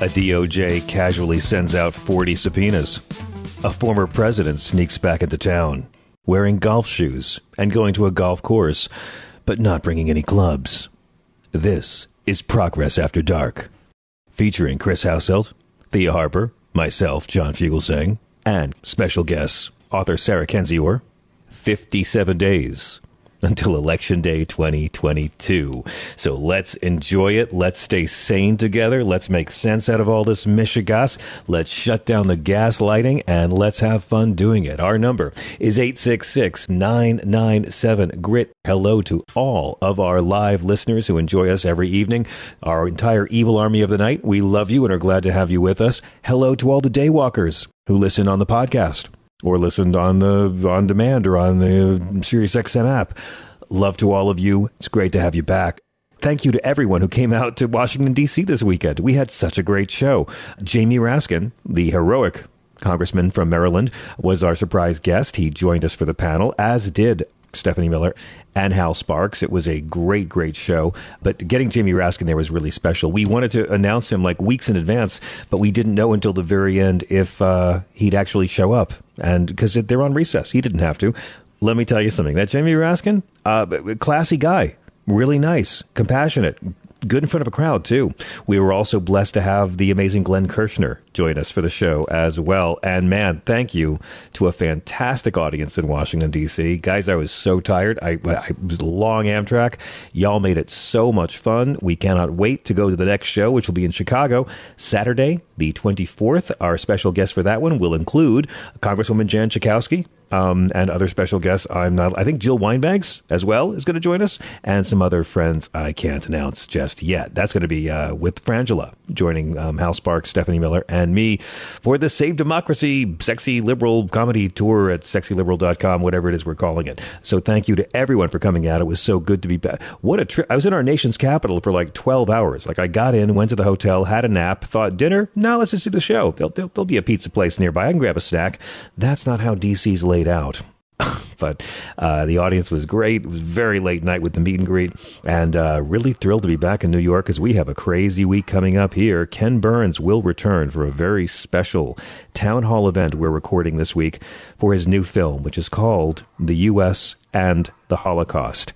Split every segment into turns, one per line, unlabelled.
A DOJ casually sends out 40 subpoenas. A former president sneaks back into town, wearing golf shoes and going to a golf course, but not bringing any clubs. This is Progress After Dark, featuring Chris Hauselt, Thea Harper, myself, John Fugelsang, and special guests, author Sarah Kendzior. 57 days until Election Day 2022. So let's enjoy it. Let's stay sane together. Let's make sense out of all this Michigas. Let's shut down the gaslighting and let's have fun doing it. Our number is 866 997 GRIT. Hello to all of our live listeners who enjoy us every evening. Our entire evil army of the night. We love you and are glad to have you with us. Hello to all the daywalkers who listen on the podcast or listened on the on demand or on the Sirius XM app. Love to all of you. It's great to have you back. Thank you to everyone who came out to Washington D.C. this weekend. We had such a great show. Jamie Raskin, the heroic congressman from Maryland, was our surprise guest. He joined us for the panel, as did Stephanie Miller and Hal Sparks. It was a great, great show. But getting Jamie Raskin there was really special. We wanted to announce him like weeks in advance, but we didn't know until the very end if uh, he'd actually show up. And because they're on recess, he didn't have to. Let me tell you something. That Jamie Raskin, uh, classy guy, really nice, compassionate, good in front of a crowd too. We were also blessed to have the amazing Glenn Kirschner join us for the show as well. And man, thank you to a fantastic audience in Washington D.C. Guys, I was so tired. I, I was a long Amtrak. Y'all made it so much fun. We cannot wait to go to the next show, which will be in Chicago Saturday, the 24th. Our special guest for that one will include Congresswoman Jan Schakowsky, um, and other special guests. I'm not. I think Jill Wine-Banks as well is going to join us, and some other friends I can't announce just yet. That's going to be uh, with Frangela joining um, Hal Sparks, Stephanie Miller, and me for the Save Democracy Sexy Liberal Comedy Tour at sexyliberal.com, whatever it is we're calling it. So thank you to everyone for coming out. It was so good to be back. What a trip! I was in our nation's capital for like 12 hours. Like I got in, went to the hotel, had a nap, thought dinner. Now let's just do the show. There'll, there'll, there'll be a pizza place nearby. I can grab a snack. That's not how DC's laid out. but uh, the audience was great. It was very late night with the meet and greet, and uh, really thrilled to be back in New York because we have a crazy week coming up here. Ken Burns will return for a very special town hall event we're recording this week for his new film, which is called The U.S. and the Holocaust.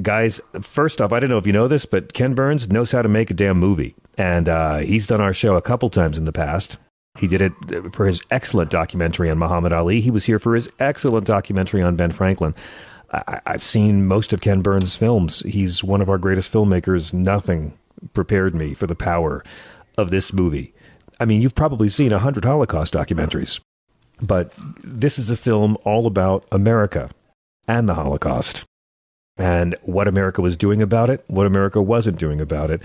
Guys, first off, I don't know if you know this, but Ken Burns knows how to make a damn movie. And uh, he's done our show a couple times in the past. He did it for his excellent documentary on Muhammad Ali. He was here for his excellent documentary on Ben Franklin. I, have seen most of Ken Burns' films. He's one of our greatest filmmakers. Nothing prepared me for the power of this movie. I mean, you've probably seen a hundred Holocaust documentaries, but this is a film all about America and the Holocaust and what America was doing about it, what America wasn't doing about it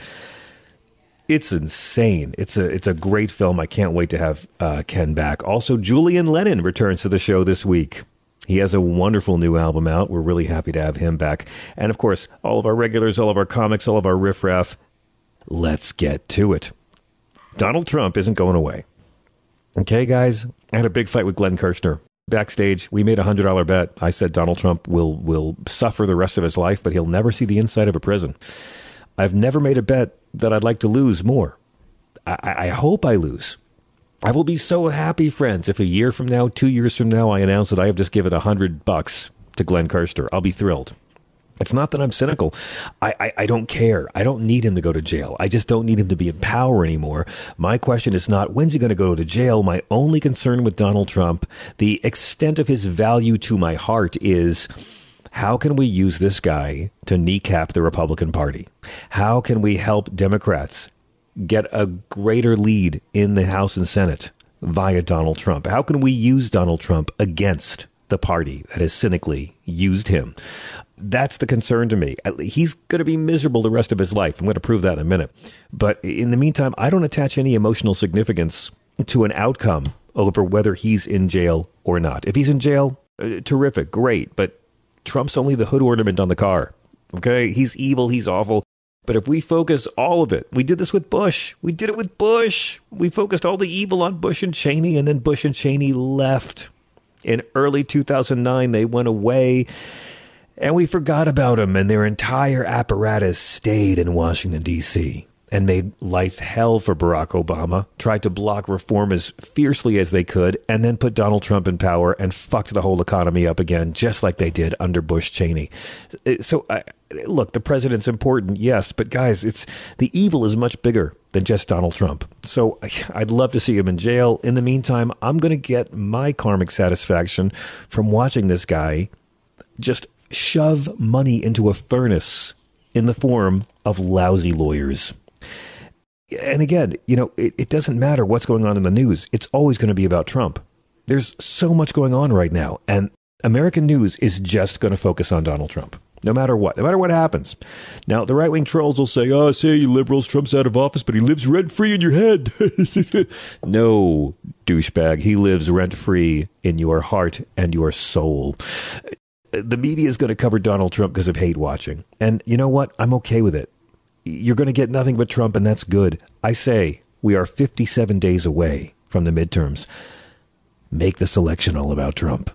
it's insane. It's a it's a great film. I can't wait to have uh, Ken back. Also, Julian Lennon returns to the show this week. He has a wonderful new album out. We're really happy to have him back. And of course, all of our regulars, all of our comics, all of our riffraff. Let's get to it. Donald Trump isn't going away. Okay, guys, I had a big fight with Glenn Kirschner. Backstage, we made a hundred dollar bet. I said Donald Trump will will suffer the rest of his life, but he'll never see the inside of a prison. I've never made a bet that I'd like to lose more. I, I hope I lose. I will be so happy, friends, if a year from now, two years from now, I announce that I have just given a hundred bucks to Glenn Kirschner. I'll be thrilled. It's not that I'm cynical. I, I, I, don't care. I don't need him to go to jail. I just don't need him to be in power anymore. My question is not when's he going to go to jail. My only concern with Donald Trump, the extent of his value to my heart is how can we use this guy to kneecap the Republican Party? How can we help Democrats get a greater lead in the House and Senate via Donald Trump? How can we use Donald Trump against the party that has cynically used him? That's the concern to me. He's going to be miserable the rest of his life. I'm going to prove that in a minute. But in the meantime, I don't attach any emotional significance to an outcome over whether he's in jail or not. If he's in jail, uh, terrific, great. But Trump's only the hood ornament on the car. Okay? He's evil, he's awful. But if we focus all of it, we did this with Bush. We did it with Bush. We focused all the evil on Bush and Cheney, and then Bush and Cheney left. In early 2009, they went away and we forgot about them, and their entire apparatus stayed in Washington, D.C., and made life hell for Barack Obama, tried to block reform as fiercely as they could, and then put Donald Trump in power and fucked the whole economy up again, just like they did under Bush Cheney. Uh, so, uh, look, the president's important, yes, but guys, it's the evil is much bigger than just Donald Trump. So I'd love to see him in jail. In the meantime, I'm going to get my karmic satisfaction from watching this guy just shove money into a furnace in the form of lousy lawyers. And again, you know, it, it doesn't matter what's going on in the news. It's always going to be about Trump. There's so much going on right now. And American news is just going to focus on Donald Trump no matter what, no matter what happens. Now, the right wing trolls will say, oh, say you liberals, Trump's out of office, but he lives rent free in your head. no, douchebag. He lives rent free in your heart and your soul the media is going to cover Donald Trump because of hate watching. And you know what? I'm okay with it. You're going to get nothing but Trump, and that's good. I say we are 57 days away from the midterms. Make this election all about Trump.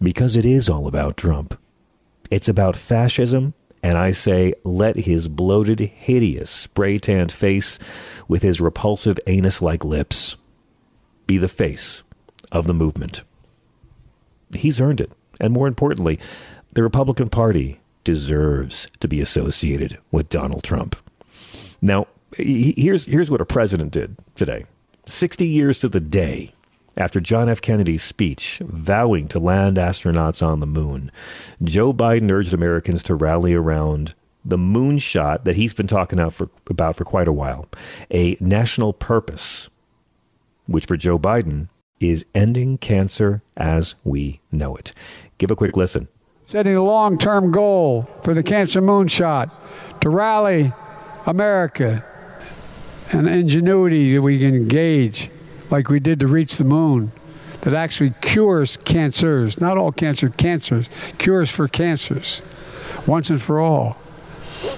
Because it is all about Trump. It's about fascism, and I say let his bloated, hideous, spray tanned face with his repulsive anus like lips be the face of the movement. He's earned it. And more importantly, the Republican Party deserves to be associated with Donald Trump. Now, here's, here's what a president did today 60 years to the day after John F. Kennedy's speech vowing to land astronauts on the moon, Joe Biden urged Americans to rally around the moonshot that he's been talking for, about for quite a while, a national purpose, which for Joe Biden is ending cancer as we know it. Give a quick listen.
Setting a long term goal for the Cancer Moonshot to rally America and ingenuity that we can engage, like we did to reach the moon, that actually cures cancers, not all cancer, cancers, cures for cancers once and for all.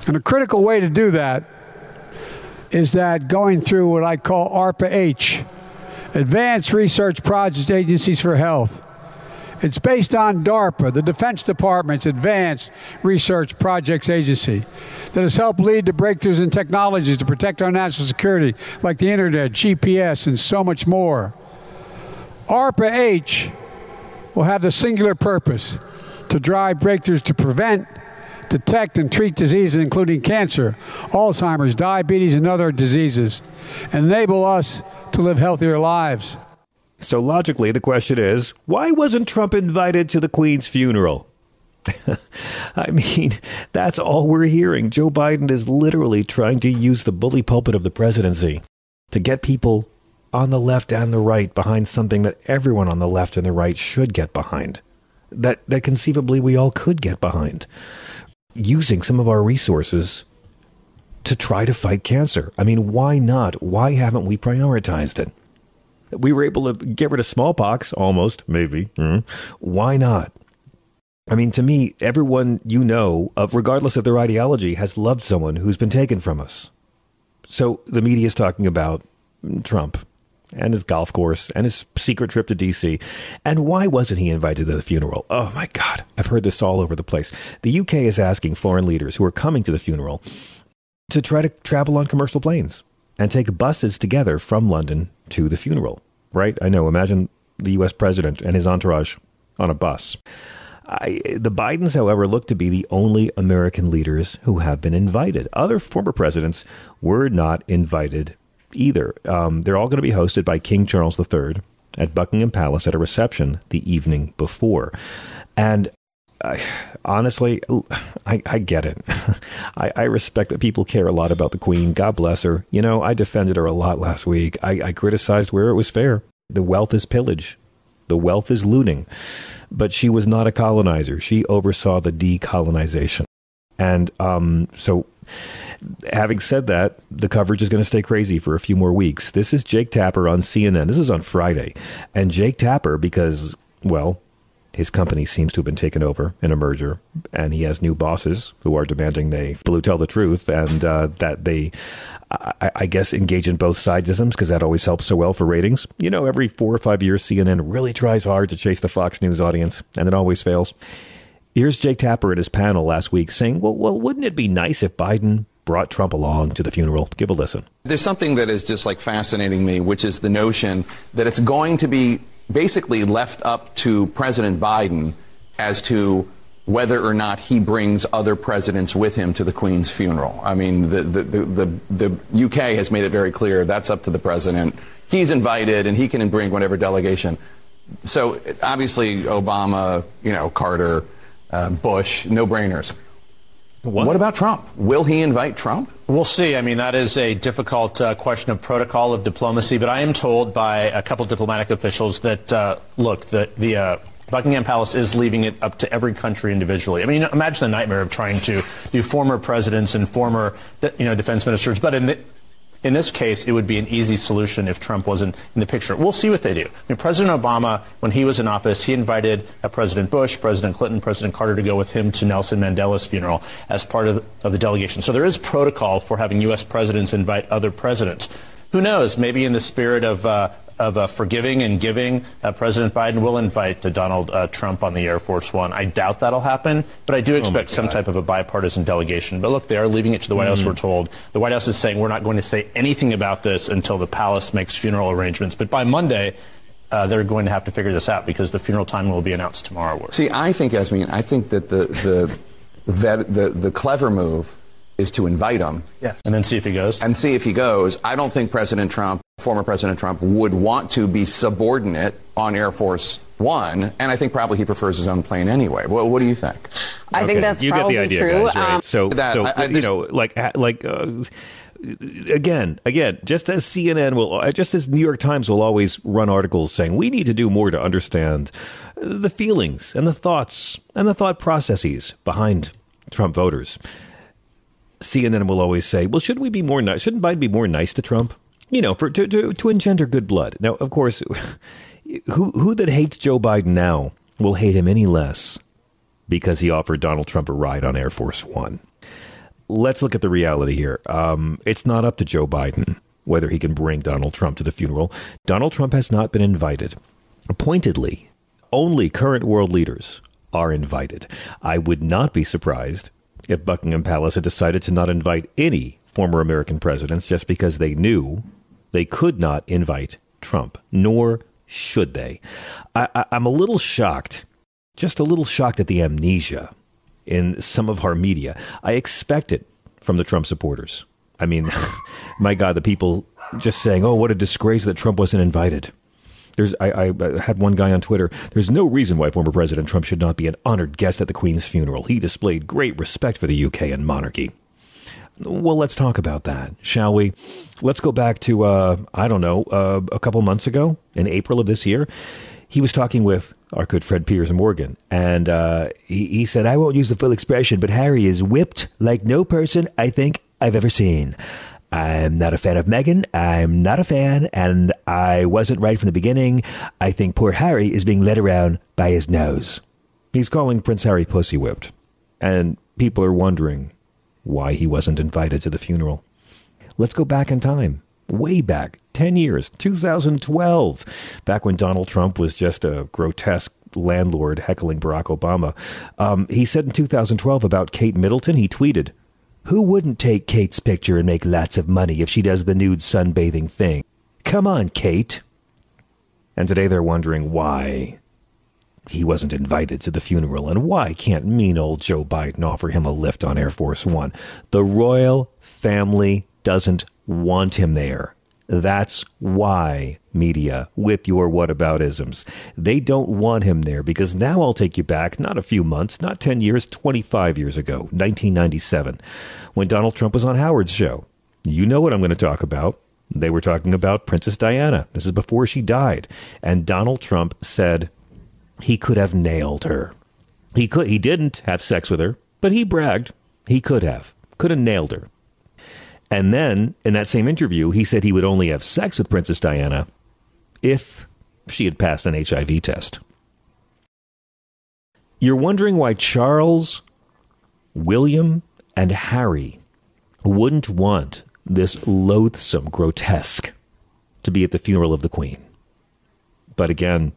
And a critical way to do that is that going through what I call ARPA H, Advanced Research Project Agencies for Health. It's based on DARPA, the Defense Department's Advanced Research Projects Agency, that has helped lead to breakthroughs in technologies to protect our national security, like the internet, GPS, and so much more. ARPA H will have the singular purpose to drive breakthroughs to prevent, detect, and treat diseases including cancer, Alzheimer's, diabetes, and other diseases, and enable us to live healthier lives.
So logically, the question is why wasn't Trump invited to the Queen's funeral? I mean, that's all we're hearing. Joe Biden is literally trying to use the bully pulpit of the presidency to get people on the left and the right behind something that everyone on the left and the right should get behind. That that conceivably we all could get behind. Using some of our resources to try to fight cancer. I mean, why not? Why haven't we prioritized it? We were able to get rid of smallpox almost, maybe. Mm. Why not? I mean, to me, everyone you know, of regardless of their ideology, has loved someone who's been taken from us. So the media is talking about Trump and his golf course and his secret trip to DC. And why wasn't he invited to the funeral? Oh my God, I've heard this all over the place. The UK is asking foreign leaders who are coming to the funeral to try to travel on commercial planes and take buses together from London to the funeral, right? I know. Imagine the US president and his entourage on a bus. I, the Bidens, however, look to be the only American leaders who have been invited. Other former presidents were not invited either. Um, they're all going to be hosted by King Charles III at Buckingham Palace at a reception the evening before. And I, honestly, I, I, get it. I, I, respect that people care a lot about the Queen. God bless her. You know, I defended her a lot last week. I, I criticized where it was fair. The wealth is pillage, the wealth is looting. But she was not a colonizer. She oversaw the decolonization. And um, so, having said that, the coverage is going to stay crazy for a few more weeks. This is Jake Tapper on CNN. This is on Friday. And Jake Tapper, because, well, his company seems to have been taken over in a merger, and he has new bosses who are demanding they blue tell the truth and uh, that they, I, I, guess, engage in both sidesisms because that always helps so well for ratings. You know, every four or five years, CNN really tries hard to chase the Fox News audience, and it always fails. Here's Jake Tapper at his panel last week saying, "Well, well, wouldn't it be nice if Biden brought Trump along to the funeral. Give a listen.
There's something that is just like fascinating me, which is the notion that it's going to be basically left up to President Biden as to whether or not he brings other presidents with him to the Queen's funeral. I mean, the, the, the, the, UK has made it very clear that's up to the president. He's invited and he can bring whatever delegation. So obviously, Obama, you know, Carter, uh, Bush, no brainers. What? what? about Trump? Will he invite Trump?
We'll see. I mean, that is a difficult uh, question of protocol of diplomacy. But I am told by a couple diplomatic officials that uh, look, the the uh, Buckingham Palace is leaving it up to every country individually. I mean, imagine the nightmare of trying to do former presidents and former, you know, defense ministers. But in the, in this case, it would be an easy solution if Trump wasn't in the picture. We'll see what they do. I mean, President Obama, when he was in office, he invited uh, President Bush, President Clinton, President Carter to go with him to Nelson Mandela's funeral as part of the, of the delegation. So there is protocol for having U.S. presidents invite other presidents. Who knows? Maybe in the spirit of uh, of uh, forgiving and giving, uh, President Biden will invite uh, Donald uh, Trump on the Air Force One. I doubt that'll happen, but I do oh expect oh some type of a bipartisan delegation. But look, they are leaving it to the White mm. House, we're told. The White House is saying we're not going to say anything about this until the palace makes funeral arrangements. But by Monday, uh, they're going to have to figure this out because the funeral time will be announced tomorrow.
See, I think, Yasmin, I think that the, the, that the, the clever move is to invite him.
Yes. And then see if he goes.
And see if he goes. I don't think President Trump former President Trump would want to be subordinate on Air Force One, and I think probably he prefers his own plane anyway. Well, what do you think?
I okay. think that's you get the idea, true.
guys, right? Um, so, that, so I, I, you know, like, like. Uh, again, again, just as CNN will, uh, just as New York Times will always run articles saying we need to do more to understand the feelings and the thoughts and the thought processes behind Trump voters. CNN will always say, "Well, shouldn't we be more nice? Shouldn't Biden be more nice to Trump?" you know, for to, to, to engender good blood. Now, of course, who who that hates Joe Biden now will hate him any less because he offered Donald Trump a ride on Air Force One. Let's look at the reality here. Um, it's not up to Joe Biden whether he can bring Donald Trump to the funeral. Donald Trump has not been invited. Pointedly, only current world leaders are invited. I would not be surprised if Buckingham Palace had decided to not invite any former American presidents just because they knew they could not invite Trump, nor should they. I, am a little shocked, just a little shocked at the amnesia in some of our media. I expect it from the Trump supporters. I mean, my God, the people just saying, "Oh, what a disgrace that Trump wasn't invited." There's, I, I, had one guy on Twitter. There's no reason why former President Trump should not be an honored guest at the Queen's funeral. He displayed great respect for the UK and monarchy. Well, let's talk about that, shall we? Let's go back to, uh, I don't know, uh, a couple months ago in April of this year. He was talking with our good friend Piers Morgan, and uh, he, he said, I won't use the full expression, but Harry is whipped like no person I think I've ever seen. I'm not a fan of Meghan. I'm not a fan, and I wasn't right from the beginning. I think poor Harry is being led around by his nose. He's calling Prince Harry pussy whipped. And people are wondering why he wasn't invited to the funeral. Let's go back in time, way back, 10 years, 2012, back when Donald Trump was just a grotesque landlord heckling Barack Obama. Um, he said in 2012 about Kate Middleton, he tweeted, Who wouldn't take Kate's picture and make lots of money if she does the nude sunbathing thing? Come on, Kate. And today they're wondering why he wasn't invited to the funeral. And why can't mean old Joe Biden offer him a lift on Air Force One? The royal family doesn't want him there. That's why, media, with your whataboutisms. They don't want him there because now I'll take you back, not a few months, not 10 years, 25 years ago, 1997, when Donald Trump was on Howard's show. You know what I'm going to talk about. They were talking about Princess Diana. This is before she died. And Donald Trump said he could have nailed her. He could he didn't have sex with her, but he bragged he could have. Could have nailed her. And then in that same interview, he said he would only have sex with Princess Diana if she had passed an HIV test. You're wondering why Charles, William, and Harry wouldn't want this loathsome grotesque to be at the funeral of the Queen. But again,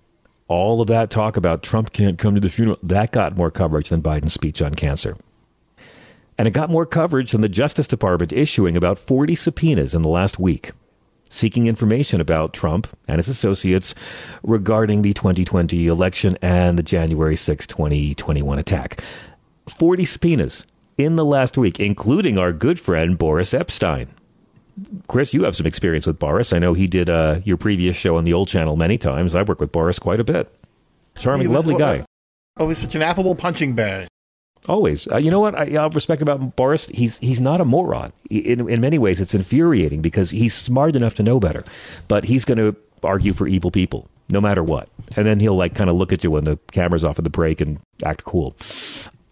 all of that talk about Trump can't come to the funeral, that got more coverage than Biden's speech on cancer. And it got more coverage than the Justice Department issuing about 40 subpoenas in the last week, seeking information about Trump and his associates regarding the 2020 election and the January 6, 2021 attack. 40 subpoenas in the last week, including our good friend Boris Epshteyn. Chris, you have some experience with Boris. I know he did uh, your previous show on the old channel many times. I've worked with Boris quite a bit. Charming, was, lovely guy.
Always such an affable punching bag.
Always. Uh, you know what I, I respect about Boris? He's he's not a moron. In in many ways, it's infuriating because he's smart enough to know better, but he's going to argue for evil people no matter what. And then he'll like kind of look at you when the camera's off at the break and act cool.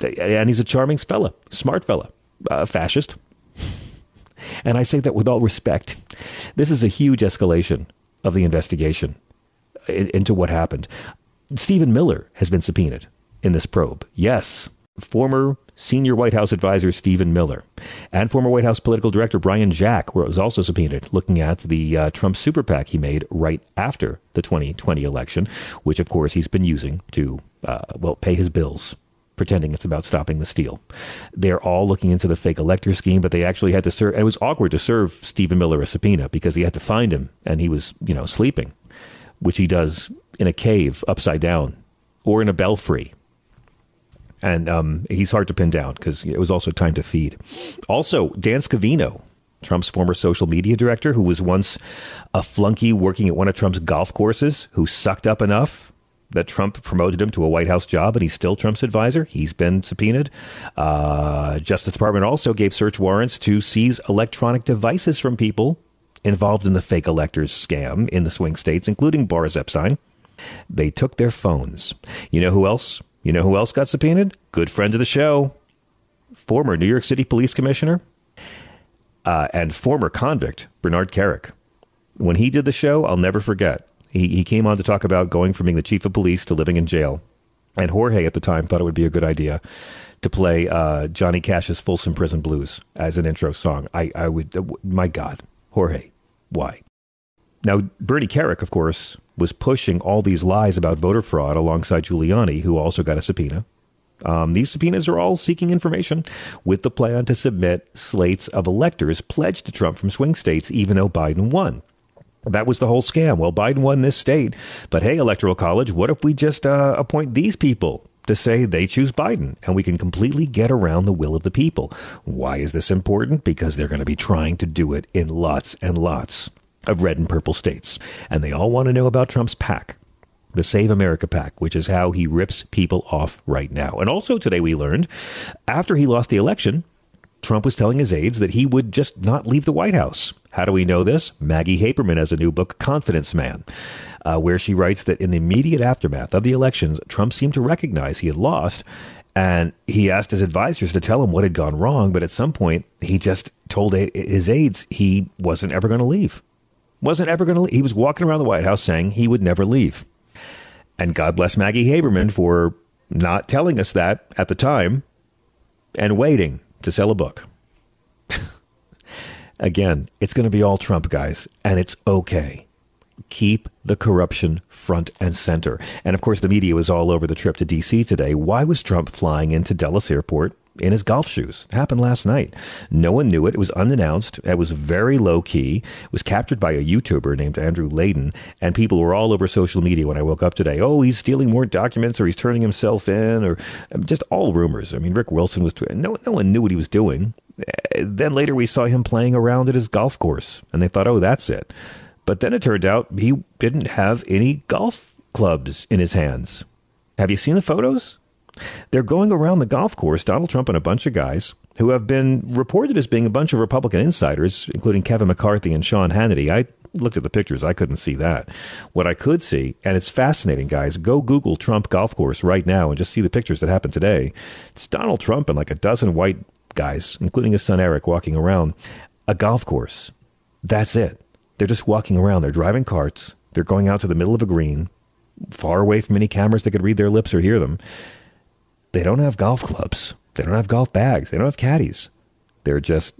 And he's a charming fella, smart fella, uh, fascist. And I say that with all respect. This is a huge escalation of the investigation into what happened. Stephen Miller has been subpoenaed in this probe. Yes, former senior White House advisor Stephen Miller and former White House political director Brian Jack was also subpoenaed, looking at the uh, Trump super PAC he made right after the 2020 election, which of course he's been using to uh, well pay his bills pretending it's about stopping the steal. They're all looking into the fake elector scheme, but they actually had to serve. It was awkward to serve Stephen Miller a subpoena because he had to find him, and he was, you know, sleeping, which he does in a cave upside down or in a belfry. And um, he's hard to pin down because it was also time to feed. Also, Dan Scavino, Trump's former social media director, who was once a flunky working at one of Trump's golf courses, who sucked up enough that Trump promoted him to a White House job, and he's still Trump's advisor. He's been subpoenaed. Uh, Justice Department also gave search warrants to seize electronic devices from people involved in the fake electors scam in the swing states, including Boris Epshteyn. They took their phones. You know who else? You know who else got subpoenaed? Good friend of the show, former New York City Police Commissioner uh, and former convict Bernard Kerik. When he did the show, I'll never forget he, he came on to talk about going from being the chief of police to living in jail. And Jorge at the time thought it would be a good idea to play uh, Johnny Cash's Folsom Prison Blues as an intro song. I, I would, uh, my God, Jorge, why? Now, Bernie Kerik, of course, was pushing all these lies about voter fraud alongside Giuliani, who also got a subpoena. Um, these subpoenas are all seeking information with the plan to submit slates of electors pledged to Trump from swing states, even though Biden won. That was the whole scam. Well, Biden won this state, but hey, Electoral College, what if we just uh, appoint these people to say they choose Biden and we can completely get around the will of the people? Why is this important? Because they're going to be trying to do it in lots and lots of red and purple states. And they all want to know about Trump's PAC, the Save America PAC, which is how he rips people off right now. And also today we learned after he lost the election, Trump was telling his aides that he would just not leave the White House. How do we know this? Maggie Haberman has a new book, Confidence Man, uh, where she writes that in the immediate aftermath of the elections, Trump seemed to recognize he had lost. And he asked his advisors to tell him what had gone wrong. But at some point, he just told his aides he wasn't ever going to leave. Wasn't ever going to. He was walking around the White House saying he would never leave. And God bless Maggie Haberman for not telling us that at the time and waiting to sell a book. Again, it's going to be all Trump, guys, and it's okay. Keep the corruption front and center. And of course, the media was all over the trip to D.C. today. Why was Trump flying into Dulles Airport in his golf shoes. It happened last night. No one knew it. It was unannounced. It was very low key. It was captured by a YouTuber named Andrew Layden, and people were all over social media when I woke up today. Oh, he's stealing more documents, or he's turning himself in, or just all rumors. I mean, Rick Wilson was. No, no one knew what he was doing. Uh, then later we saw him playing around at his golf course, and they thought, oh, that's it. But then it turned out he didn't have any golf clubs in his hands. Have you seen the photos? They're going around the golf course, Donald Trump and a bunch of guys who have been reported as being a bunch of Republican insiders, including Kevin McCarthy and Sean Hannity. I looked at the pictures. I couldn't see that. What I could see, and it's fascinating, guys, go Google Trump golf course right now and just see the pictures that happened today. It's Donald Trump and like a dozen white guys, including his son Eric, walking around a golf course. That's it. They're just walking around. They're driving carts. They're going out to the middle of a green, far away from any cameras that could read their lips or hear them. They don't have golf clubs. They don't have golf bags. They don't have caddies. They're just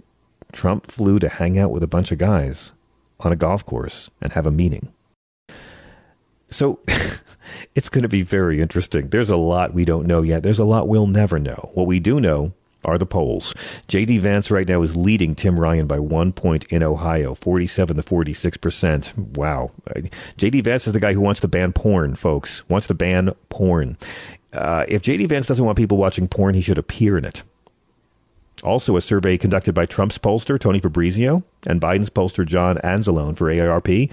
Trump flew to hang out with a bunch of guys on a golf course and have a meeting. So it's going to be very interesting. There's a lot we don't know yet. There's a lot we'll never know. What we do know are the polls. J.D. Vance right now is leading Tim Ryan by one point in Ohio, 47 to 46 percent. Wow. J.D. Vance is the guy who wants to ban porn, folks. Wants to ban porn. Uh, if J.D. Vance doesn't want people watching porn, he should appear in it. Also, a survey conducted by Trump's pollster, Tony Fabrizio, and Biden's pollster, John Anzalone, for AARP,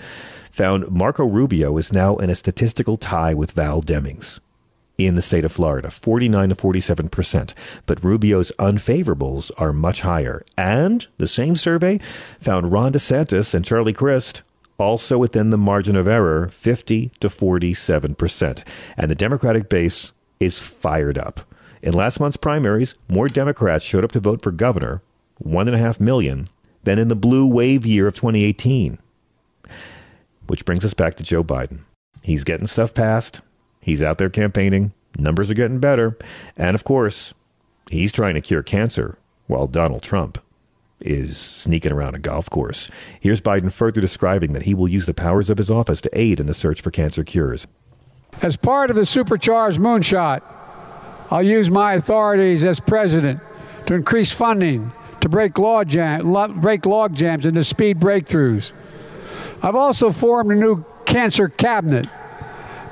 found Marco Rubio is now in a statistical tie with Val Demings in the state of Florida, 49 to 47 percent. But Rubio's unfavorables are much higher. And the same survey found Ron DeSantis and Charlie Crist also within the margin of error, 50 to 47 percent. And the Democratic base is fired up. In last month's primaries, more Democrats showed up to vote for governor, one and a half million, than in the blue wave year of 2018. Which brings us back to Joe Biden. He's getting stuff passed. He's out there campaigning. Numbers are getting better. And of course, he's trying to cure cancer while Donald Trump is sneaking around a golf course. Here's Biden further describing that he will use the powers of his office to aid in the search for cancer cures.
As part of the supercharged moonshot, I'll use my authorities as president to increase funding to break log, jam, break log jams into speed breakthroughs. I've also formed a new cancer cabinet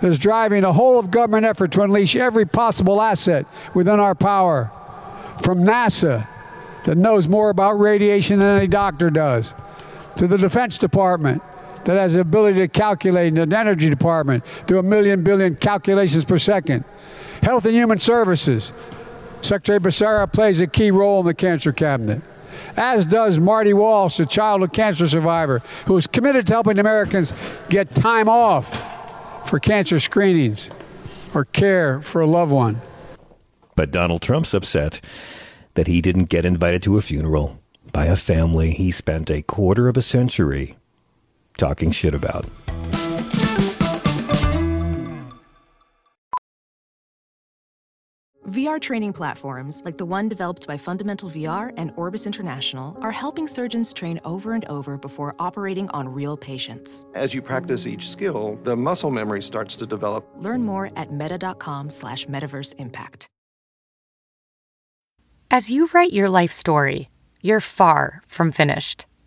that's driving a whole of government effort to unleash every possible asset within our power, from NASA, that knows more about radiation than any doctor does, to the Defense Department, that has the ability to calculate in the energy department, do a million billion calculations per second. Health and Human Services. Secretary Becerra plays a key role in the cancer cabinet, as does Marty Walsh, a childhood cancer survivor who is committed to helping Americans get time off for cancer screenings or care for a loved one.
But Donald Trump's upset that he didn't get invited to a funeral by a family he spent a quarter of a century talking shit about.
VR training platforms, like the one developed by Fundamental VR and Orbis International, are helping surgeons train over and over before operating on real patients.
As you practice each skill, the muscle memory starts to develop.
Learn more at meta.com slash metaverse impact.
As you write your life story, you're far from finished.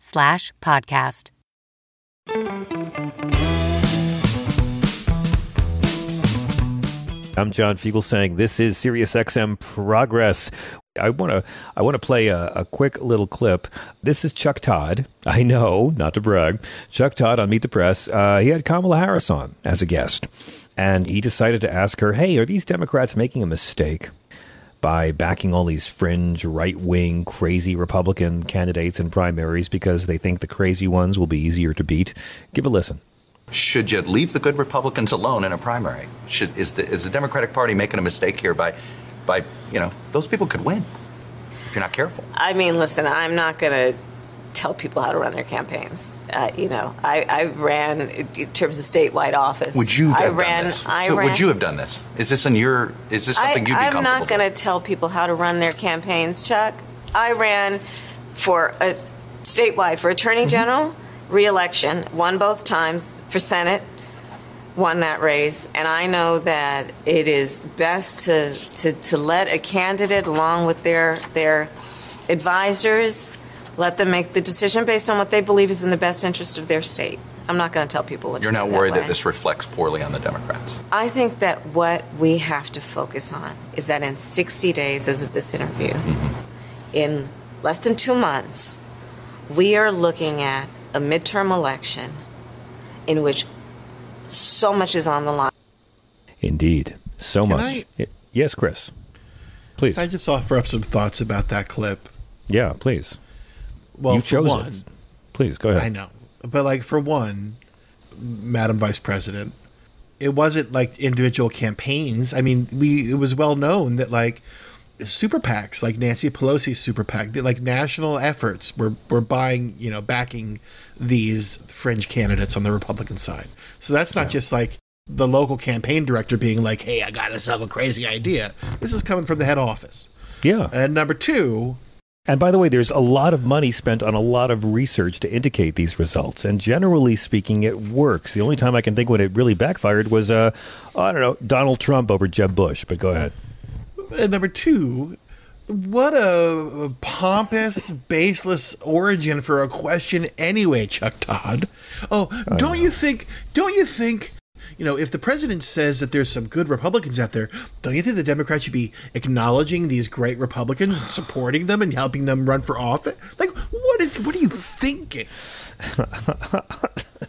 slash podcast.
I'm John Fugelsang this is SiriusXM Progress. I want to I want to play a, a, quick little clip. This is Chuck Todd. I know, not to brag. Chuck Todd on Meet the Press. Uh, he had Kamala Harris on as a guest, and he decided to ask her, "Hey, are these Democrats making a mistake?" By backing all these fringe, right wing, crazy Republican candidates in primaries because they think the crazy ones will be easier to beat. Give a listen.
Should you leave the good Republicans alone in a primary? Should, is, the, is the Democratic Party making a mistake here by by, you know, those people could win if you're not careful.
I mean, listen, I'm not going to tell people how to run their campaigns. Uh, you know, I, I, ran in terms of statewide office.
Would you?
I
ran.
Done
this?
I
so
ran.
Would you have done this? Is this in your? Is this something
I,
you'd be
I'm not
going
to tell people how to run their campaigns, Chuck. I ran for a statewide for attorney mm-hmm. general, mm-hmm. reelection, won both times for Senate. Won that race, and I know that it is best to, to, to let a candidate, along with their their advisors, let them make the decision based on what they believe is in the best interest of their state. I'm not going to tell people what
You're
to
do.
You're
not worried
that,
that this reflects poorly on the Democrats?
I think that what we have to focus on is that in 60 days, as of this interview, mm-hmm. in less than two months, we are looking at a midterm election in which so much is on the line.
Indeed. So
Can
much. I, yes, Chris. Please.
I just offer up some thoughts about that clip.
Yeah, please.
Well,
you chose
one,
it. Please go ahead.
I know, but like for one, Madam Vice President, it wasn't like individual campaigns. I mean, we it was well known that like super PACs, like Nancy Pelosi's super PAC, that like national efforts were were buying, you know, backing these fringe candidates on the Republican side. So that's not yeah. just like the local campaign director being like, "Hey, I got myself a crazy idea." This is coming from the head office.
Yeah.
And number two,
and by the way, there's a lot of money spent on a lot of research to indicate these results. And generally speaking, it works. The only time I can think when it really backfired was, uh, I don't know, Donald Trump over Jeb Bush. But go ahead.
And number two, what a pompous, baseless origin for a question anyway, Chuck Todd. Oh, don't you think? Don't you think you know, if the president says that there's some good Republicans out there, don't you think the Democrats should be acknowledging these great Republicans and supporting them and helping them run for office? Like, what is? What are you thinking?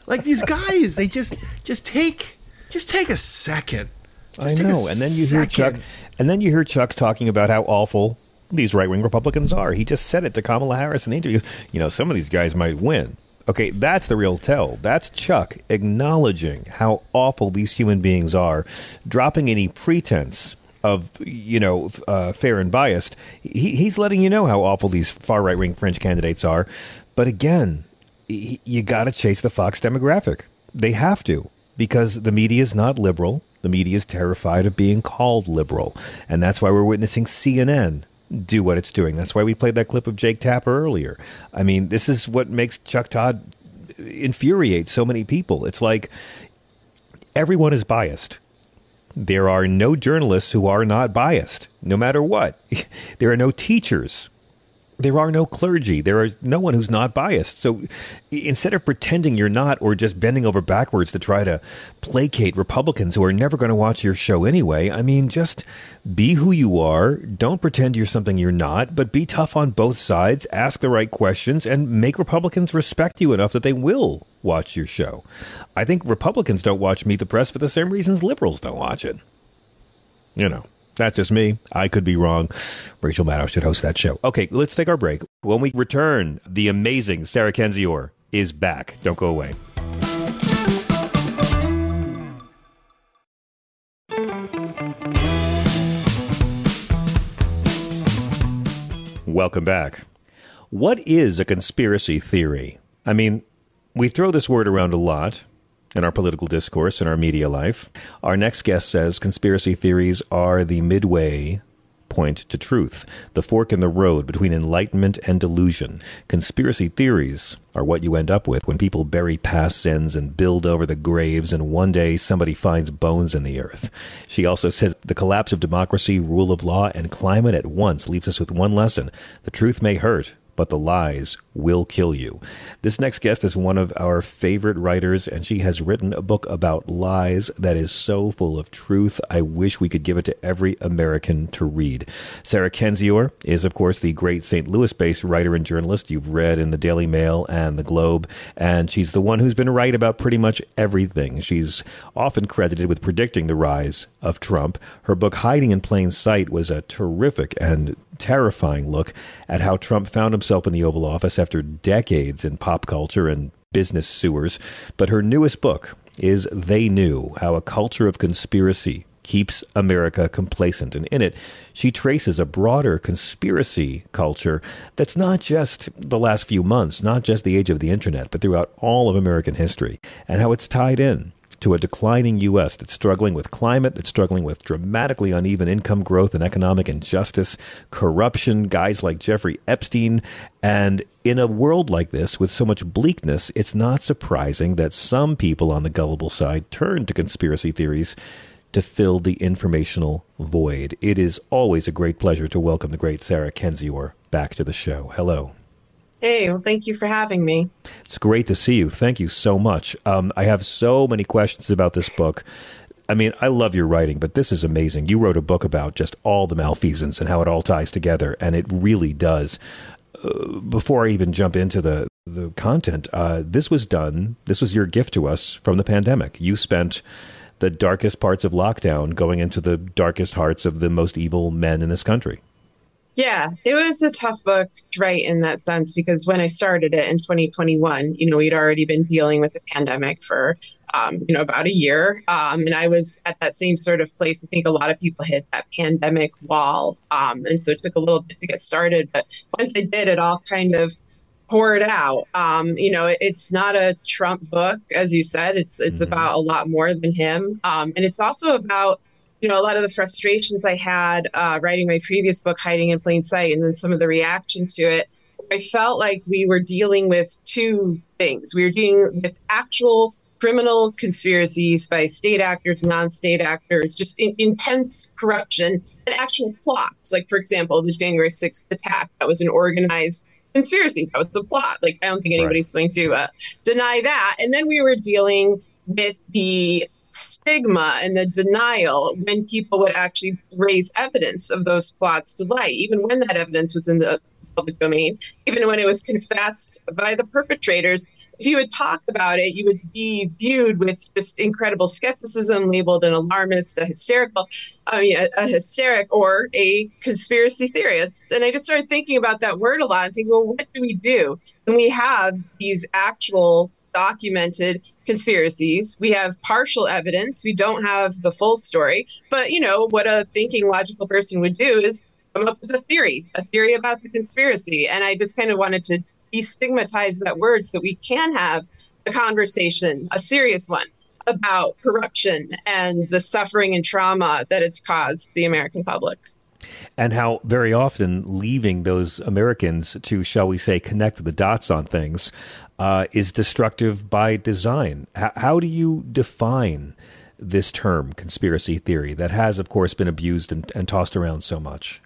like these guys, they just just take just take a second. Just
I know, and then you second. hear Chuck, and then you hear Chuck talking about how awful these right wing Republicans are. He just said it to Kamala Harris in the interview. You know, some of these guys might win. Okay, that's the real tell. That's Chuck acknowledging how awful these human beings are, dropping any pretense of you know uh, fair and biased. He, he's letting you know how awful these far right wing French candidates are. But again, he, you got to chase the Fox demographic. They have to because the media is not liberal. The media is terrified of being called liberal, and that's why we're witnessing CNN do what it's doing. That's why we played that clip of Jake Tapper earlier. I mean, this is what makes Chuck Todd infuriate so many people. It's like everyone is biased. There are no journalists who are not biased, no matter what. there are no teachers there are no clergy. There is no one who's not biased. So instead of pretending you're not or just bending over backwards to try to placate Republicans who are never going to watch your show anyway, I mean, just be who you are. Don't pretend you're something you're not, but be tough on both sides, ask the right questions, and make Republicans respect you enough that they will watch your show. I think Republicans don't watch Meet the Press for the same reasons liberals don't watch it. You know. That's just me. I could be wrong. Rachel Maddow should host that show. Okay, let's take our break. When we return, the amazing Sarah Kendzior is back. Don't go away. Welcome back. What is a conspiracy theory? I mean, we throw this word around a lot in our political discourse and our media life. Our next guest says conspiracy theories are the midway point to truth, the fork in the road between enlightenment and delusion. Conspiracy theories are what you end up with when people bury past sins and build over the graves, and one day somebody finds bones in the earth. She also says the collapse of democracy, rule of law, and climate at once leaves us with one lesson the truth may hurt, but the lies will kill you. This next guest is one of our favorite writers, and she has written a book about lies that is so full of truth. I wish we could give it to every American to read. Sarah Kendzior is, of course, the great St. Louis based writer and journalist you've read in the Daily Mail and the Globe, and she's the one who's been right about pretty much everything. She's often credited with predicting the rise of Trump. Her book, Hiding in Plain Sight, was a terrific and terrifying look at how Trump found himself in the Oval Office after decades in pop culture and business sewers. But her newest book is They Knew How a Culture of Conspiracy keeps America complacent. And in it, she traces a broader conspiracy culture that's not just the last few months, not just the age of the internet, but throughout all of American history, and how it's tied in to a declining U.S. that's struggling with climate, that's struggling with dramatically uneven income growth and economic injustice, corruption, guys like Jeffrey Epstein. And in a world like this, with so much bleakness, it's not surprising that some people on the gullible side turn to conspiracy theories to fill the informational void. It is always a great pleasure to welcome the great Sarah Kendzior back to the show. Hello.
Hey, well, thank you for having me.
It's great to see you. Thank you so much. Um, I have so many questions about this book. I mean, I love your writing, but this is amazing. You wrote a book about just all the malfeasance and how it all ties together, and it really does. Uh, before I even jump into the the content, uh, this was done. This was your gift to us from the pandemic. You spent the darkest parts of lockdown going into the darkest hearts of the most evil men in this country.
Yeah, it was a tough book to write in that sense because when I started it in 2021, you know, we'd already been dealing with a pandemic for, um, you know, about a year. Um, and I was at that same sort of place. I think a lot of people hit that pandemic wall. Um, and so it took a little bit to get started. But once I did, it all kind of poured out. Um, you know, it, it's not a Trump book, as you said. It's it's mm-hmm. about a lot more than him, um, and it's also about you know a lot of the frustrations I had uh, writing my previous book, Hiding in Plain Sight, and then some of the reaction to it. I felt like we were dealing with two things. We were dealing with actual criminal conspiracies by state actors, non-state actors, just in, intense corruption and actual plots. Like, for example, the January 6th attack that was an organized conspiracy. That was the plot. Like, I don't think anybody's right. going to uh, deny that. And then we were dealing with the stigma and the denial when people would actually raise evidence of those plots to light, even when that evidence was in the public domain, even when it was confessed by the perpetrators. If you would talk about it, you would be viewed with just incredible skepticism, labeled an alarmist, a hysterical, I mean, a, a hysteric, or a conspiracy theorist. And I just started thinking about that word a lot and thinking, well, what do we do when we have these actual documented conspiracies. We have partial evidence. We don't have the full story. But, you know, what a thinking logical person would do is come up with a theory, a theory about the conspiracy. And I just kind of wanted to destigmatize that word so that we can have a conversation, a serious one, about corruption and the suffering and trauma that it's caused the American public.
And how very often leaving those Americans to, shall we say, connect the dots on things uh, is destructive by design. H- how do you define this term, conspiracy theory, that has, of course, been abused and, and tossed around so much?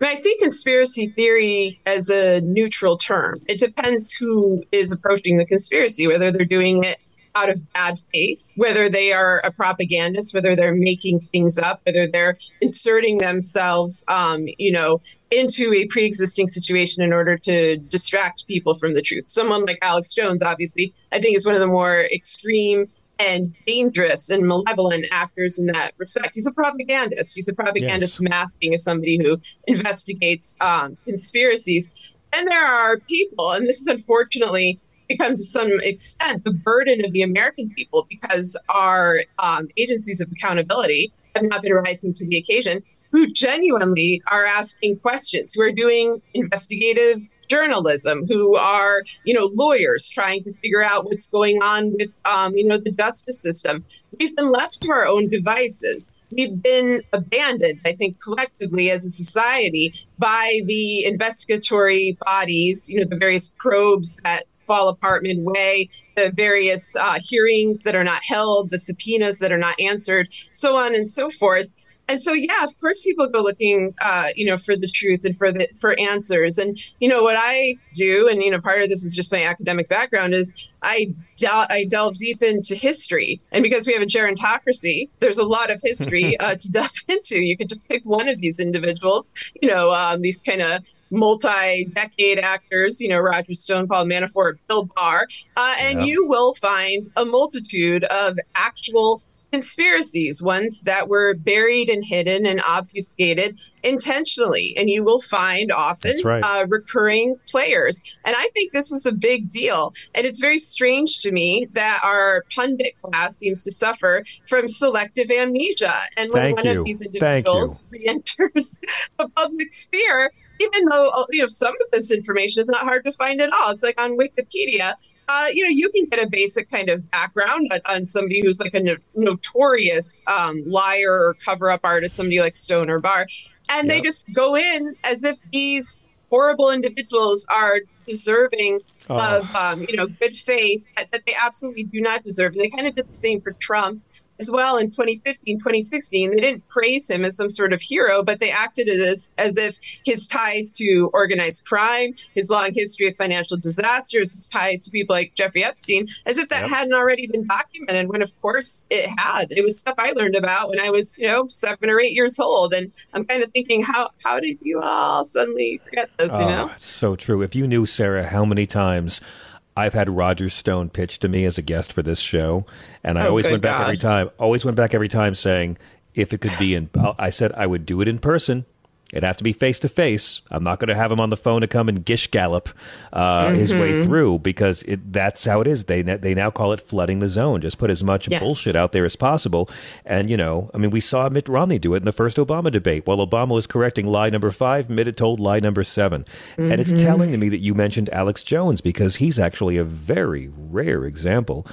I see conspiracy theory as a neutral term. It depends who is approaching the conspiracy, whether they're doing it out of bad faith, whether they are a propagandist, whether they're making things up, whether they're inserting themselves, um, you know, into a pre-existing situation in order to distract people from the truth. Someone like Alex Jones, obviously, I think is one of the more extreme and dangerous and malevolent actors in that respect. He's a propagandist. He's a propagandist yes. masking as somebody who investigates um, conspiracies. And there are people, and this is unfortunately become to some extent the burden of the American people because our um, agencies of accountability have not been rising to the occasion, who genuinely are asking questions, who are doing investigative journalism, who are, you know, lawyers trying to figure out what's going on with, um, you know, the justice system. We've been left to our own devices. We've been abandoned, I think, collectively as a society by the investigatory bodies, you know, the various probes that fall apart midway, the various uh, hearings that are not held, the subpoenas that are not answered, so on and so forth and so yeah of course people go looking uh, you know for the truth and for the for answers. And you know what i do and you know part of this is just my academic background is i del- i delve deep into history. And because we have a gerontocracy there's a lot of history uh, to delve into. You could just pick one of these individuals you know um, these kind of multi-decade actors you know roger stone paul manafort bill barr uh, and yeah. you will find a multitude of actual conspiracies, ones that were buried and hidden and obfuscated intentionally. And you will find often
right.
uh, recurring players. And I think this is a big deal. And it's very strange to me that our pundit class seems to suffer from selective amnesia. And when
Thank
one
you.
of these individuals re enters the public sphere, even though uh, you know some of this information is not hard to find at all, it's like on Wikipedia. Uh, you know, you can get a basic kind of background on, on somebody who's like a no- notorious um, liar or cover-up artist, somebody like Stone or Barr, and they just go in as if these horrible individuals are deserving
Oh.
of um, you know good faith that, that they absolutely do not deserve. And they kind of did the same for Trump as well in 2015, 2016. They didn't praise him as some sort of hero, but they acted as as if his ties to organized crime, his long history of financial disasters, his ties to people like Jeffrey Epstein, as if that
Yep.
hadn't already been documented. When of course it had. It was stuff I learned about when I was you know seven or eight years old, and I'm kind of thinking how how did you all suddenly forget this? You
Oh,
know.
so true. If you knew, Sarah, how many times I've had Roger Stone pitched to me as a guest for this show, and I
Oh,
always went back
God.
every time. Always went back every time saying, if it could be in, I said I would do it in person. It'd have to be face to face. I'm not going to have him on the phone to come and gish gallop uh, his way
Mhm.
through because it, that's how it is. They they now call it flooding the zone. Just put as much
Yes.
bullshit out there as possible. And you know, I mean, we saw Mitt Romney do it in the first Obama debate. While Obama was correcting lie number five, Mitt had told lie number 7 And it's
Mhm.
telling to me that you mentioned Alex Jones because he's actually a very rare example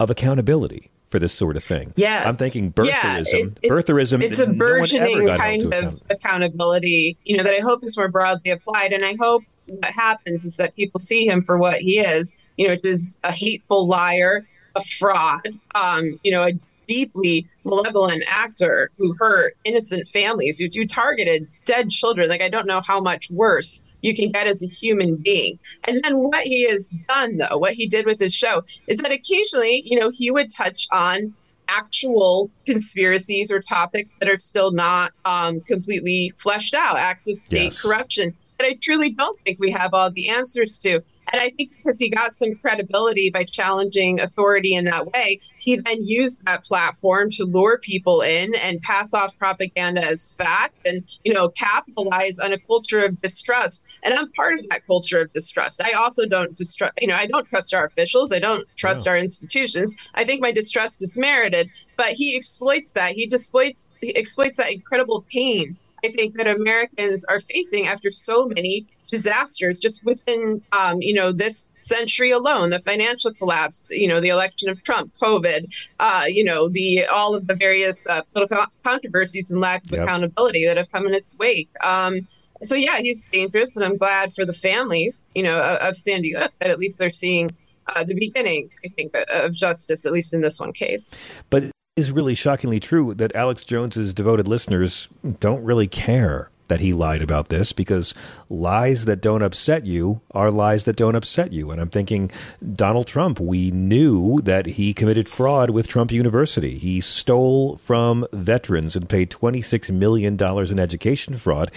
of accountability for this sort of thing.
Yes.
I'm thinking
Yeah,
birtherism.
it- it-
birtherism.
It's a
no
burgeoning
held
kind of
account.
accountability, you know, that I hope is more broadly applied. And I hope what happens is that people see him for what he is, you know, which is a hateful liar, a fraud, um, you know, a deeply malevolent actor who hurt innocent families, who, who targeted dead children. Like, I don't know how much worse you can get as a human being. And then what he has done, though, what he did with his show, is that occasionally, you know, he would touch on actual conspiracies or topics that are still not um, completely fleshed out, acts of state
Yes.
corruption that I truly don't think we have all the answers to. And I think because he got some credibility by challenging authority in that way, he then used that platform to lure people in and pass off propaganda as fact and, you know, capitalize on a culture of distrust. And I'm part of that culture of distrust. I also don't distrust, you know, I don't trust our officials. I don't trust our institutions. I think my distrust is merited, but he exploits that. He exploits, he exploits that incredible pain I think that Americans are facing after so many disasters just within, um, you know, this century alone, the financial collapse, you know, the election of Trump, COVID, uh, you know, the all of the various uh, political controversies and lack of
Yep.
accountability that have come in its wake. Um, so yeah, he's dangerous, and I'm glad for the families, you know, of, of Sandy Hook that at least they're seeing uh, the beginning, I think, of justice, at least in this one case.
But is really shockingly true that Alex Jones's devoted listeners don't really care that he lied about this because lies that don't upset you are lies that don't upset you. And I'm thinking Donald Trump, we knew that he committed fraud with Trump University. He stole from veterans and paid $26 million in education fraud.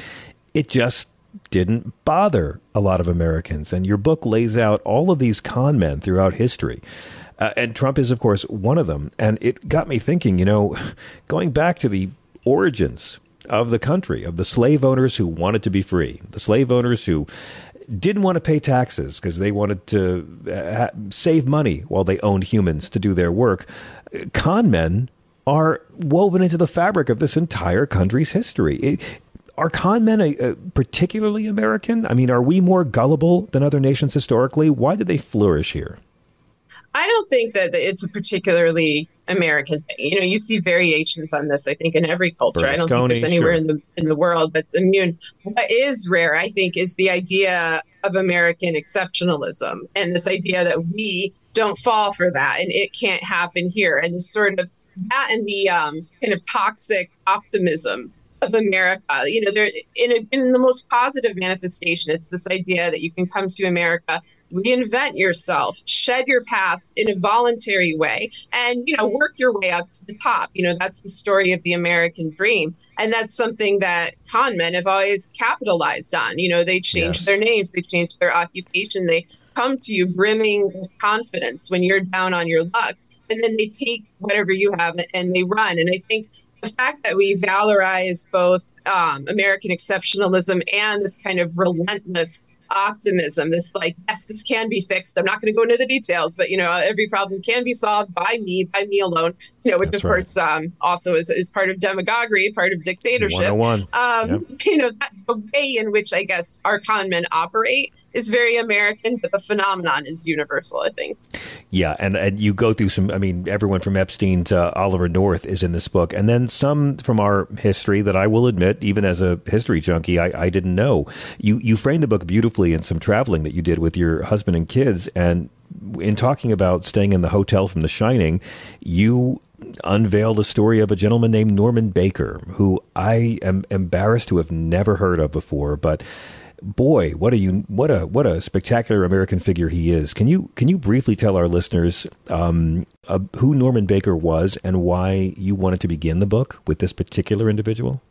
It just didn't bother a lot of Americans. And your book lays out all of these con men throughout history. Uh, and Trump is, of course, one of them. And it got me thinking, you know, going back to the origins of the country, of the slave owners who wanted to be free, the slave owners who didn't want to pay taxes because they wanted to uh, save money while they owned humans to do their work. Con men are woven into the fabric of this entire country's history. It, are con men a, a particularly American? I mean, are we more gullible than other nations historically? Why did they flourish here?
I don't think that it's a particularly American thing. You know, you see variations on this. I think in every culture. I don't think there's anywhere
sure.
in the in the world that's immune. What is rare, I think, is the idea of American exceptionalism and this idea that we don't fall for that and it can't happen here. And this sort of that and the um, kind of toxic optimism of America. You know, there in a, in the most positive manifestation, it's this idea that you can come to America, reinvent yourself, shed your past in a voluntary way, and you know, work your way up to the top. You know, that's the story of the American dream, and that's something that con men have always capitalized on. You know, they change
Yes.
their names, they change their occupation, they come to you brimming with confidence when you're down on your luck and then they take whatever you have and they run. And I think the fact that we valorize both um, American exceptionalism and this kind of relentless optimism this like yes this can be fixed i'm not going to go into the details but you know every problem can be solved by me by me alone you know which That's of right. course um, also is, is part of demagoguery part of dictatorship
um,
yep. you know that, the way in which i guess our con men operate is very american but the phenomenon is universal i think.
Yeah and, and you go through some i mean everyone from epstein to oliver north is in this book. And then some from our history that i will admit even as a history junkie i, I didn't know. You you frame the book beautifully in some traveling that you did with your husband and kids. And in talking about staying in the hotel from The Shining, you unveiled the story of a gentleman named Norman Baker, who I am embarrassed to have never heard of before, but boy, what a what a what a spectacular American figure he is. Can you can you briefly tell our listeners um, uh, who Norman Baker was and why you wanted to begin the book with this particular individual?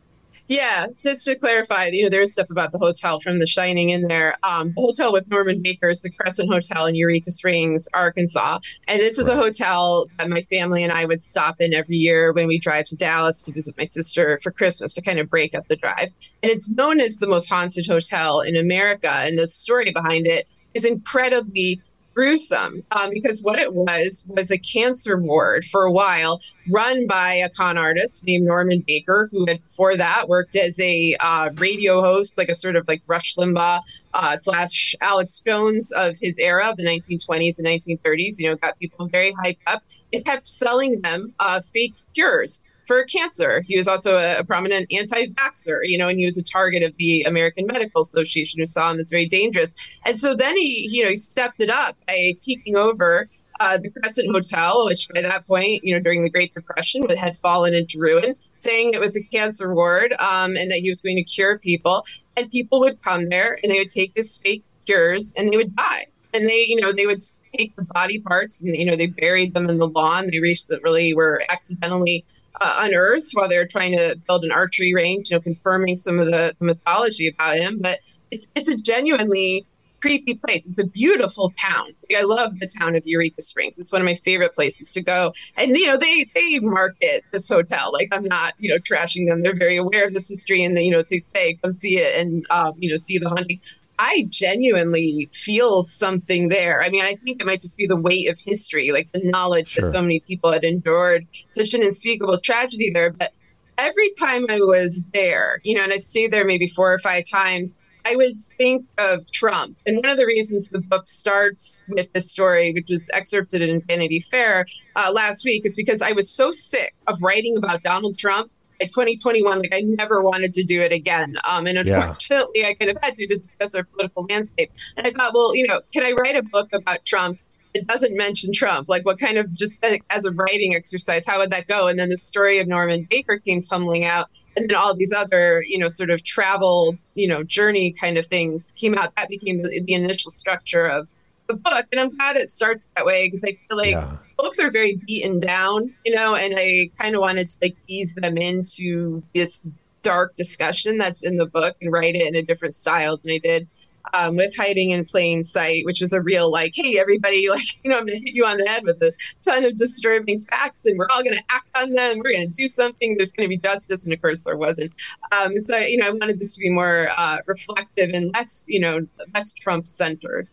Yeah, just to clarify, you know, there's stuff about the hotel from The Shining in there. Um, the hotel with Norman Baker is the Crescent Hotel in Eureka Springs, Arkansas. And this is a hotel that my family and I would stop in every year when we drive to Dallas to visit my sister for Christmas to kind of break up the drive. And it's known as the most haunted hotel in America. And the story behind it is incredibly gruesome um, because what it was was a cancer ward for a while run by a con artist named Norman Baker, who had before that worked as a uh, radio host, like a sort of like Rush Limbaugh uh, slash Alex Jones of his era, of the 1920s and 1930s. You know, got people very hyped up It kept selling them uh, fake cures for cancer. He was also a, a prominent anti-vaxxer, you know, and he was a target of the American Medical Association, who saw him as very dangerous. And so then he, you know, he stepped it up by taking over uh, the Crescent Hotel, which by that point, you know, during the Great Depression, had fallen into ruin, saying it was a cancer ward um, and that he was going to cure people. And people would come there and they would take his fake cures and they would die and they you know they would take the body parts and you know they buried them in the lawn they recently were accidentally uh, unearthed while they were trying to build an archery range you know confirming some of the, the mythology about him but it's it's a genuinely creepy place. It's a beautiful town. I love the town of Eureka Springs. It's one of my favorite places to go. And you know, they they market this hotel like I'm not you know trashing them. They're very aware of this history, and they, you know they say come see it and um, you know see the hunting. I genuinely feel something there. I mean, I think it might just be the weight of history, like the knowledge sure. that so many people had endured such an unspeakable tragedy there. But every time I was there, you know, and I stayed there maybe four or five times, I would think of Trump. And one of the reasons the book starts with this story, which was excerpted in Vanity Fair uh, last week, is because I was so sick of writing about Donald Trump 2021, like I never wanted to do it again. Um, and unfortunately, yeah. I kind of had to to discuss our political landscape. And I thought, well, you know, can I write a book about Trump? It doesn't mention Trump. Like, what kind of just as a writing exercise, how would that go? And then the story of Norman Baker came tumbling out, and then all these other, you know, sort of travel, you know, journey kind of things came out. That became the, the initial structure of the book. And I'm glad it starts that way because I feel like yeah. folks are very beaten down, you know, and I kind of wanted to like ease them into this dark discussion that's in the book and write it in a different style than I did um, with hiding in plain sight, which was a real like, hey, everybody, like, you know, I'm going to hit you on the head with a ton of disturbing facts, and we're all going to act on them. We're going to do something. There's going to be justice, and of course, there wasn't. Um, so, you know, I wanted this to be more uh, reflective and less, you know, less Trump centered.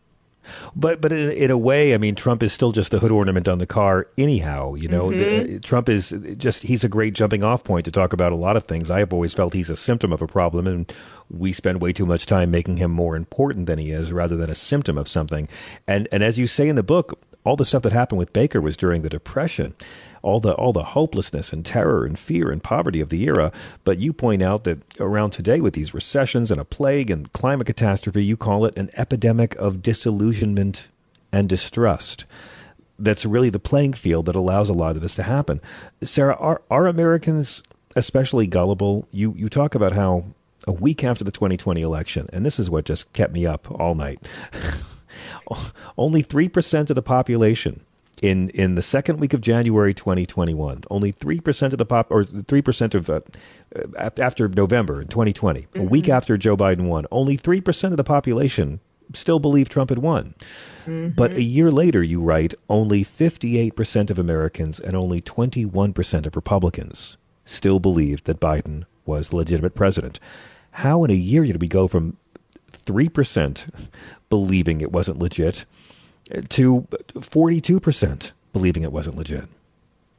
But but in, in, a way, I mean, Trump is still just a hood ornament on the car, anyhow. You know, mm-hmm. the, Trump is just he's a great jumping off point to talk about a lot of things. I have always felt he's a symptom of a problem, and we spend way too much time making him more important than he is, rather than a symptom of something. And and as you say in the book, all the stuff that happened with Baker was during the Depression all the all the hopelessness and terror and fear and poverty of the era. But you point out that around today, with these recessions and a plague and climate catastrophe, you call it an epidemic of disillusionment and distrust. That's really the playing field that allows a lot of this to happen. Sarah, are are Americans especially gullible? You you talk about how a week after the 2020 election, and this is what just kept me up all night. Only 3% of the population in in the second week of January 2021, only three percent of the pop or three percent of uh, after November in 2020, mm-hmm. a week after Joe Biden won, only three percent of the population still believed Trump had won. Mm-hmm. But a year later, you write, only 58% of Americans and only 21% of Republicans still believed that Biden was the legitimate president. How in a year did we go from 3% believing it wasn't legit to 42% believing it wasn't legit?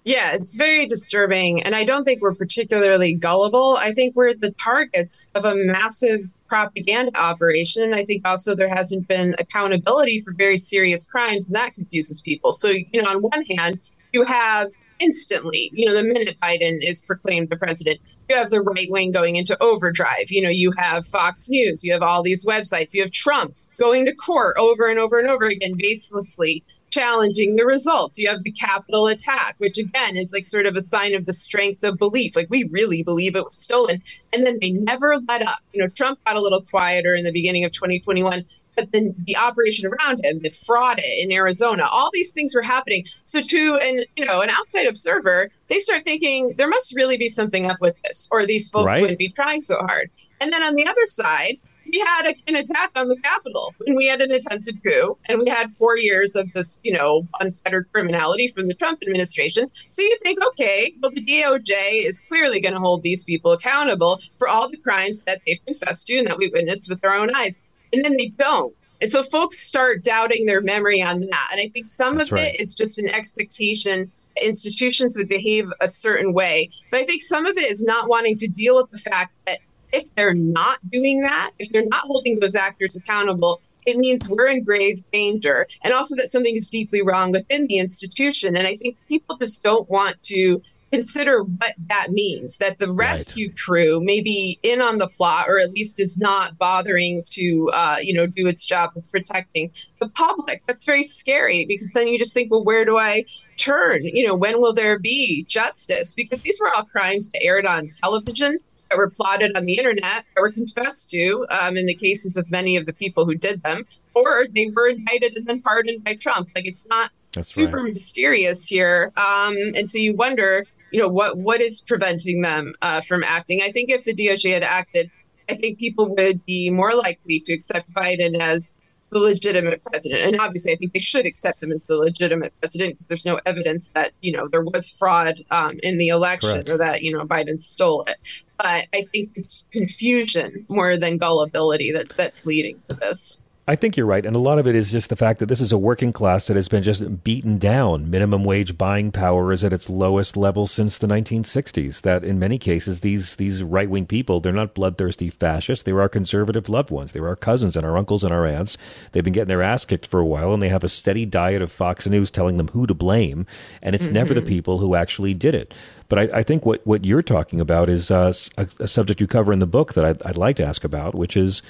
Yeah, it's very disturbing. And I don't think we're particularly gullible. I think we're the targets of a massive propaganda operation. And I think also there hasn't been accountability for very serious crimes, and that confuses people. So, you know, on one hand, you have instantly, you know, the minute Biden is proclaimed the president, you have the right wing going into overdrive. You know, you have Fox News, you have all these websites, you have Trump going to court over and over and over again, baselessly challenging the results. You have the Capitol attack, which again is like sort of a sign of the strength of belief. Like we really believe it was stolen. And then they never let up. You know, Trump got a little quieter in the beginning of 2021, but then the operation around him, the fraud in Arizona, all these things were happening. So to an you know, an outside observer, they start thinking there must really be something up with this, or these folks right. wouldn't be trying so hard. And then on the other side, we had a, an attack on the Capitol and we had an attempted coup and we had four years of this, you know, unfettered criminality from the Trump administration. So you think, okay, well, the DOJ is clearly going to hold these people accountable for all the crimes that they've confessed to and that we witnessed with our own eyes. And then they don't. And so folks start doubting their memory on that. And I think some That's of right. it is just an expectation institutions would behave a certain way. But I think some of it is not wanting to deal with the fact that if they're not doing that, if they're not holding those actors accountable, it means we're in grave danger. And also that something is deeply wrong within the institution. And I think people just don't want to consider what that means that the rescue right. crew may be in on the plot or at least is not bothering to uh, you know do its job of protecting the public that's very scary because then you just think well where do i turn you know when will there be justice because these were all crimes that aired on television that were plotted on the internet that were confessed to um, in the cases of many of the people who did them, or they were indicted and then pardoned by Trump. Like it's not That's super right. mysterious here, um, and so you wonder, you know, what what is preventing them uh, from acting? I think if the DOJ had acted, I think people would be more likely to accept Biden as the legitimate president. And obviously, I think they should accept him as the legitimate president because there's no evidence that you know there was fraud um, in the election Correct. or that you know Biden stole it. But I think it's confusion more than gullibility that that's leading to this.
I think you're right. And a lot of it is just the fact that this is a working class that has been just beaten down. Minimum wage buying power is at its lowest level since the 1960s. That in many cases, these, these right wing people, they're not bloodthirsty fascists. They're our conservative loved ones. They're our cousins and our uncles and our aunts. They've been getting their ass kicked for a while and they have a steady diet of Fox News telling them who to blame. And it's mm-hmm. never the mm-hmm. people who actually did it. But I, I think what, what you're talking about is uh, a, a, subject you cover in the book that I'd, I'd like to ask about, which is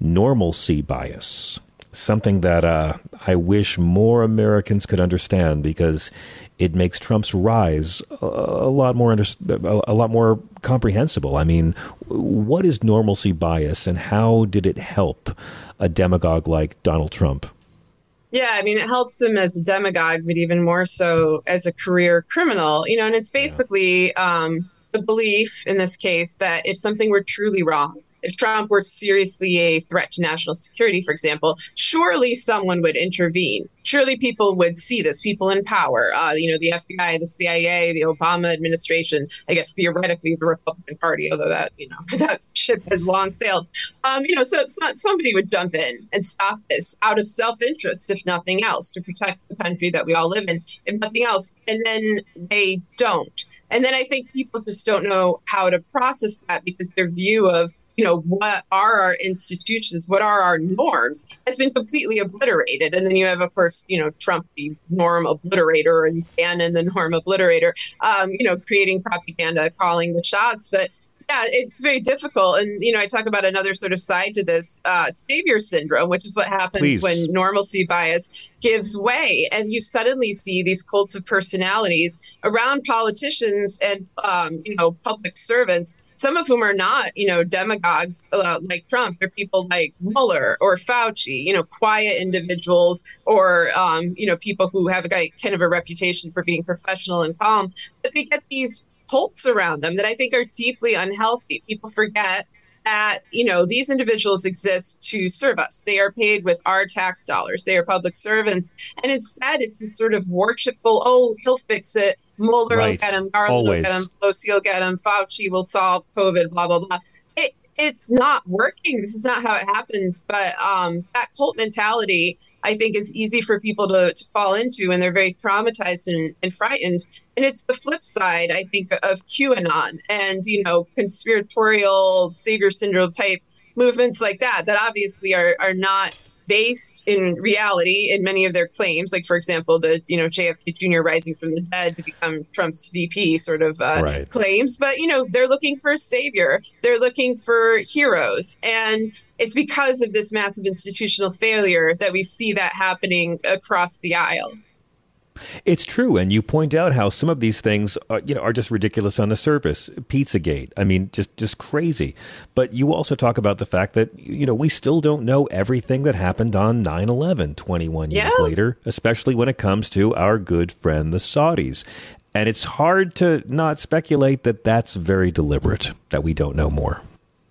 normalcy bias. Something that uh, I wish more Americans could understand because it makes Trump's rise a, a lot more under, a, a lot more comprehensible. I mean, what is normalcy bias, and how did it help a demagogue like Donald Trump?
Yeah, I mean, it helps him as a demagogue, but even more so as a career criminal. You know, and it's basically um, the belief in this case that if something were truly wrong, if Trump were seriously a threat to national security, for example, surely someone would intervene. Surely people would see this, people in power, uh, you know, the FBI, the CIA, the Obama administration, I guess theoretically the Republican Party, although that, you know, that ship has long sailed. Um, you know, so, so somebody would jump in and stop this out of self interest, if nothing else, to protect the country that we all live in, if nothing else. And then they don't. And then I think people just don't know how to process that because their view of, you know, what are our institutions, what are our norms has been completely obliterated. And then you have, of course, you know, Trump, the norm obliterator, and Bannon, the norm obliterator, um, you know, creating propaganda, calling the shots. But yeah, it's very difficult. And, you know, I talk about another sort of side to this uh, savior syndrome, which is what happens Please. when normalcy bias gives way. And you suddenly see these cults of personalities around politicians and, um, you know, public servants some of whom are not, you know, demagogues uh, like Trump. They're people like Mueller or Fauci, you know, quiet individuals or, um, you know, people who have a kind of a reputation for being professional and calm. But they get these cults around them that I think are deeply unhealthy. People forget that you know these individuals exist to serve us they are paid with our tax dollars they are public servants and instead it's this sort of worshipful oh he'll fix it Mueller
Right.
will get him Garland
Always.
will get him Pelosi will get him Fauci will solve COVID blah blah blah it, it's not working this is not how it happens but um, that cult mentality I think is easy for people to, to fall into and they're very traumatized and, and frightened. And it's the flip side, I think, of QAnon and, you know, conspiratorial savior syndrome type movements like that, that obviously are, are not based in reality in many of their claims. Like, for example, the, you know, JFK Jr. rising from the dead to become Trump's VP sort of uh,
Right.
claims. But, you know, they're looking for a savior, they're looking for heroes. And it's because of this massive institutional failure that we see that happening across the aisle.
It's true, and you point out how some of these things are, you know, are just ridiculous on the surface. Pizzagate, I mean, just just crazy. But you also talk about the fact that you know we still don't know everything that happened on 9/11 21 years
Yeah.
later, especially when it comes to our good friend the Saudis. And it's hard to not speculate that that's very deliberate that we don't know more.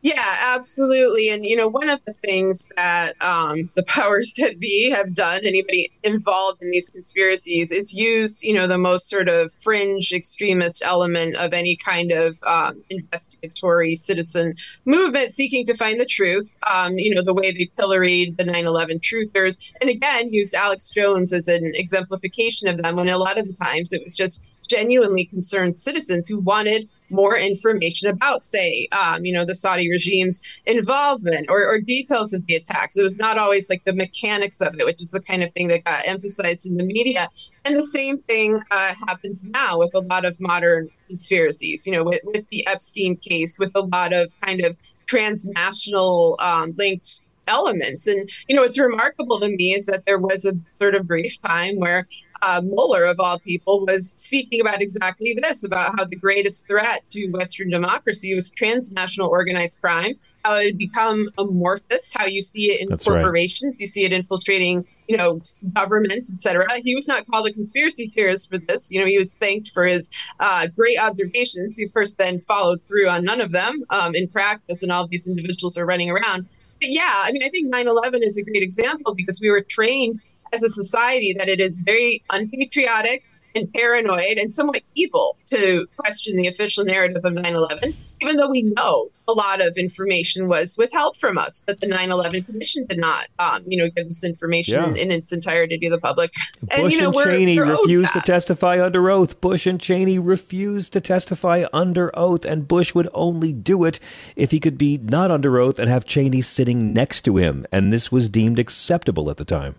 Yeah, absolutely. And, you know, one of the things that um, the powers that be have done, anybody involved in these conspiracies, is use, you know, the most sort of fringe extremist element of any kind of um, investigatory citizen movement seeking to find the truth. Um, you know, the way they pilloried the 9 11 truthers. And again, used Alex Jones as an exemplification of them when a lot of the times it was just genuinely concerned citizens who wanted more information about, say, um, you know, the Saudi regime's involvement or, or details of the attacks. It was not always like the mechanics of it, which is the kind of thing that got emphasized in the media. And the same thing uh, happens now with a lot of modern conspiracies, you know, with, with the Epstein case, with a lot of kind of transnational um, linked elements. And, you know, what's remarkable to me is that there was a sort of brief time where uh, Mueller, of all people, was speaking about exactly this about how the greatest threat to Western democracy was transnational organized crime, how it had become amorphous, how you see it in
That's right.
corporations, you see it infiltrating, you know, governments, etc. He was not called a conspiracy theorist for this. You know, he was thanked for his uh, great observations. He, of course, then followed through on none of them um, in practice, and all these individuals are running around. But yeah, I mean, I think 9 11 is a great example because we were trained as a society that it is very unpatriotic and paranoid and somewhat evil to question the official narrative of 9 11, even though we know a lot of information was withheld from us that the 9 11 Commission did not, um, you know, give this information
Yeah.
in, in its entirety to the public.
Bush
and, you know,
and
we're,
Cheney
we're
refused to testify under oath. Bush and Cheney refused to testify under oath, and Bush would only do it if he could be not under oath and have Cheney sitting next to him. And this was deemed acceptable at the time.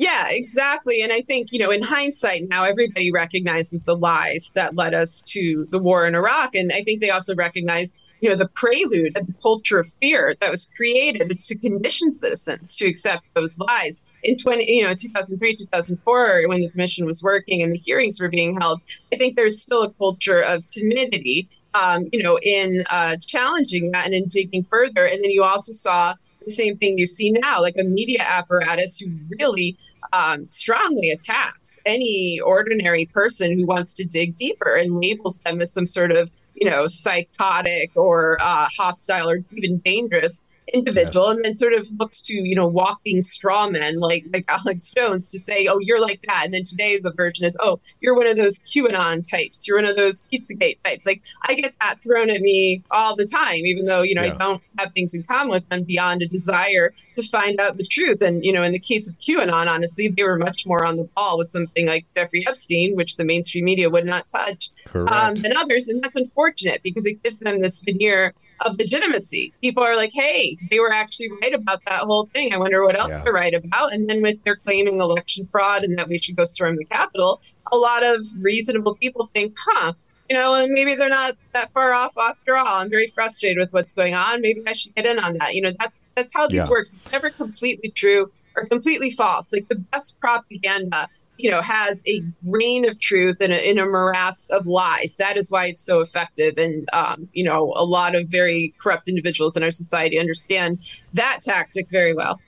Yeah, exactly. And I think, you know, in hindsight, now everybody recognizes the lies that led us to the war in Iraq. And I think they also recognize, you know, the prelude and the culture of fear that was created to condition citizens to accept those lies. In 20, you know, 2003, 2004, when the commission was working and the hearings were being held, I think there's still a culture of timidity, um, you know, in uh, challenging that and in digging further. And then you also saw the same thing you see now, like a media apparatus who really um, strongly attacks any ordinary person who wants to dig deeper and labels them as some sort of, you know, psychotic or uh, hostile or even dangerous individual and then sort of looks to you know walking straw men like like alex jones to say oh you're like that. And then today the version is oh you're one of those qanon types. You're one of those pizzagate types. Like i get that thrown at me all the time even though you know
Yeah.
i don't have things in common with them beyond a desire to find out the truth. And you know in the case of qanon honestly they were much more on the ball with something like jeffrey epstein which the mainstream media would not touch um, than others. And that's unfortunate because it gives them this veneer of legitimacy. People are like, hey, they were actually right about that whole thing. I wonder what else
Yeah.
they're right about. And then with their claiming election fraud and that we should go storm the Capitol, a lot of reasonable people think, huh, you know, and maybe they're not that far off after all. I'm very frustrated with what's going on. Maybe I should get in on that. You know, that's that's how this
Yeah.
works. It's never completely true or completely false. Like the best propaganda, you know, has a grain of truth in a, in a morass of lies. That is why it's so effective. And, um, you know, a lot of very corrupt individuals in our society understand that tactic very well.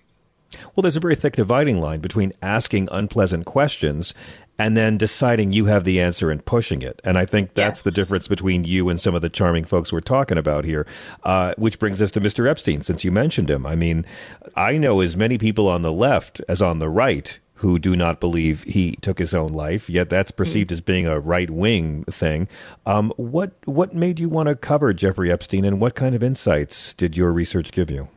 Well, there's a very thick dividing line between asking unpleasant questions and then deciding you have the answer and pushing it. And I think that's
Yes.
the difference between you and some of the charming folks we're talking about here. Uh, which brings us to Mr. Epstein, since you mentioned him. I mean, I know as many people on the left as on the right who do not believe he took his own life, yet that's perceived as being a right wing thing. Um, what what made you want to cover Jeffrey Epstein, and what kind of insights did your research give you?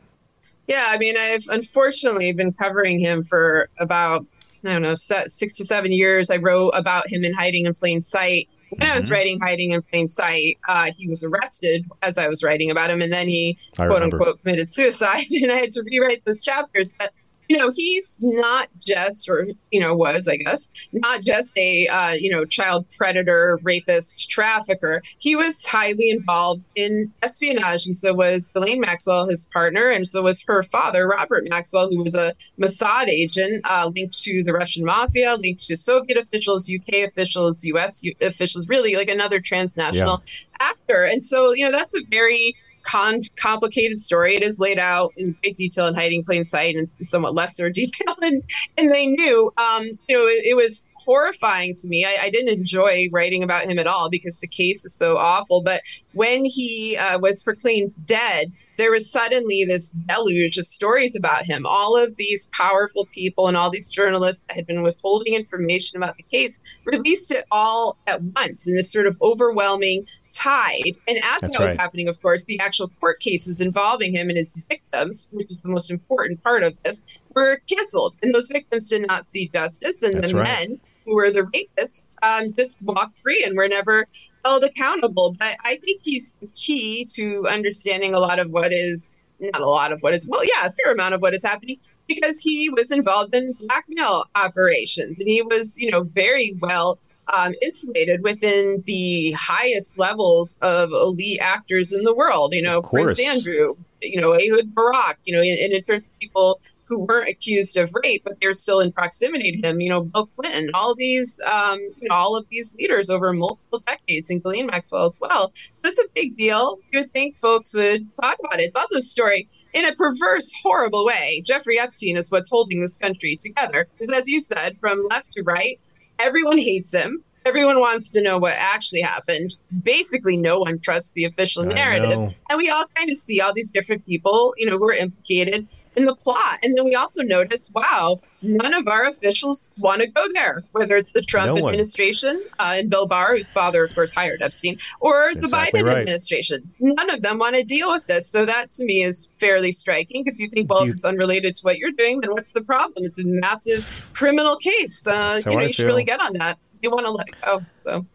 Yeah, I mean, I've unfortunately been covering him for about, I don't know, six to seven years. I wrote about him in Hiding in Plain Sight. When I was
Mm-hmm.
writing Hiding in Plain Sight, uh, he was arrested as I was writing about him, and then he,
I
quote
remember.
unquote, committed suicide, and I had to rewrite those chapters. But you know, he's not just, or you know, was I guess, not just a uh, you know child predator, rapist, trafficker. He was highly involved in espionage, and so was Ghislaine Maxwell, his partner, and so was her father, Robert Maxwell, who was a Mossad agent uh, linked to the Russian mafia, linked to Soviet officials, UK officials, US u- officials, really like another transnational actor. And so, you know, that's a very con- complicated story. It is laid out in great detail in Hiding Plain Sight and somewhat lesser detail. And, and they knew, um, you know, it, it was horrifying to me. I, I didn't enjoy writing about him at all because the case is so awful. But when he uh, was proclaimed dead, there was suddenly this deluge of stories about him. All of these powerful people and all these journalists that had been withholding information about the case released it all at once in this sort of overwhelming tide. And as
That's
that was
right.
happening, of course, the actual court cases involving him and his victims, which is the most important part of this, were canceled. And those victims did not see justice. And
That's
the
right.
men who were the rapists um, just walked free and were never held accountable. But I think he's key to understanding a lot of what is not a lot of what is well, yeah, a fair amount of what is happening because he was involved in blackmail operations and he was, you know, very well um, insulated within the highest levels of elite actors in the world. You know, Prince. Andrew, you know, Ehud Barak, you know, and in terms of people who weren't accused of rape, but they're still in proximity to him. You know, Bill Clinton, all these, um, you know, all of these leaders over multiple decades, and Ghislaine Maxwell as well. So it's a big deal. You would think folks would talk about it. It's also a story in a perverse, horrible way. Jeffrey Epstein is what's holding this country together. Because as you said, from left to right, everyone hates him. Everyone wants to know what actually happened. Basically, no one trusts the official narrative. And we all kind of see all these different people, you know, who are implicated in the plot. And then we also notice, wow, none of our officials want to go there, whether it's the Trump
No
administration uh, and Bill Barr, whose father, of course, hired Epstein, or the
Exactly
Biden
right.
administration. None of them want to deal with this. So that to me is fairly striking because you think, well,
you-
if it's unrelated to what you're doing, then what's the problem? It's a massive criminal case. Uh, you know,
I
you should really get on that. They want to let it go. So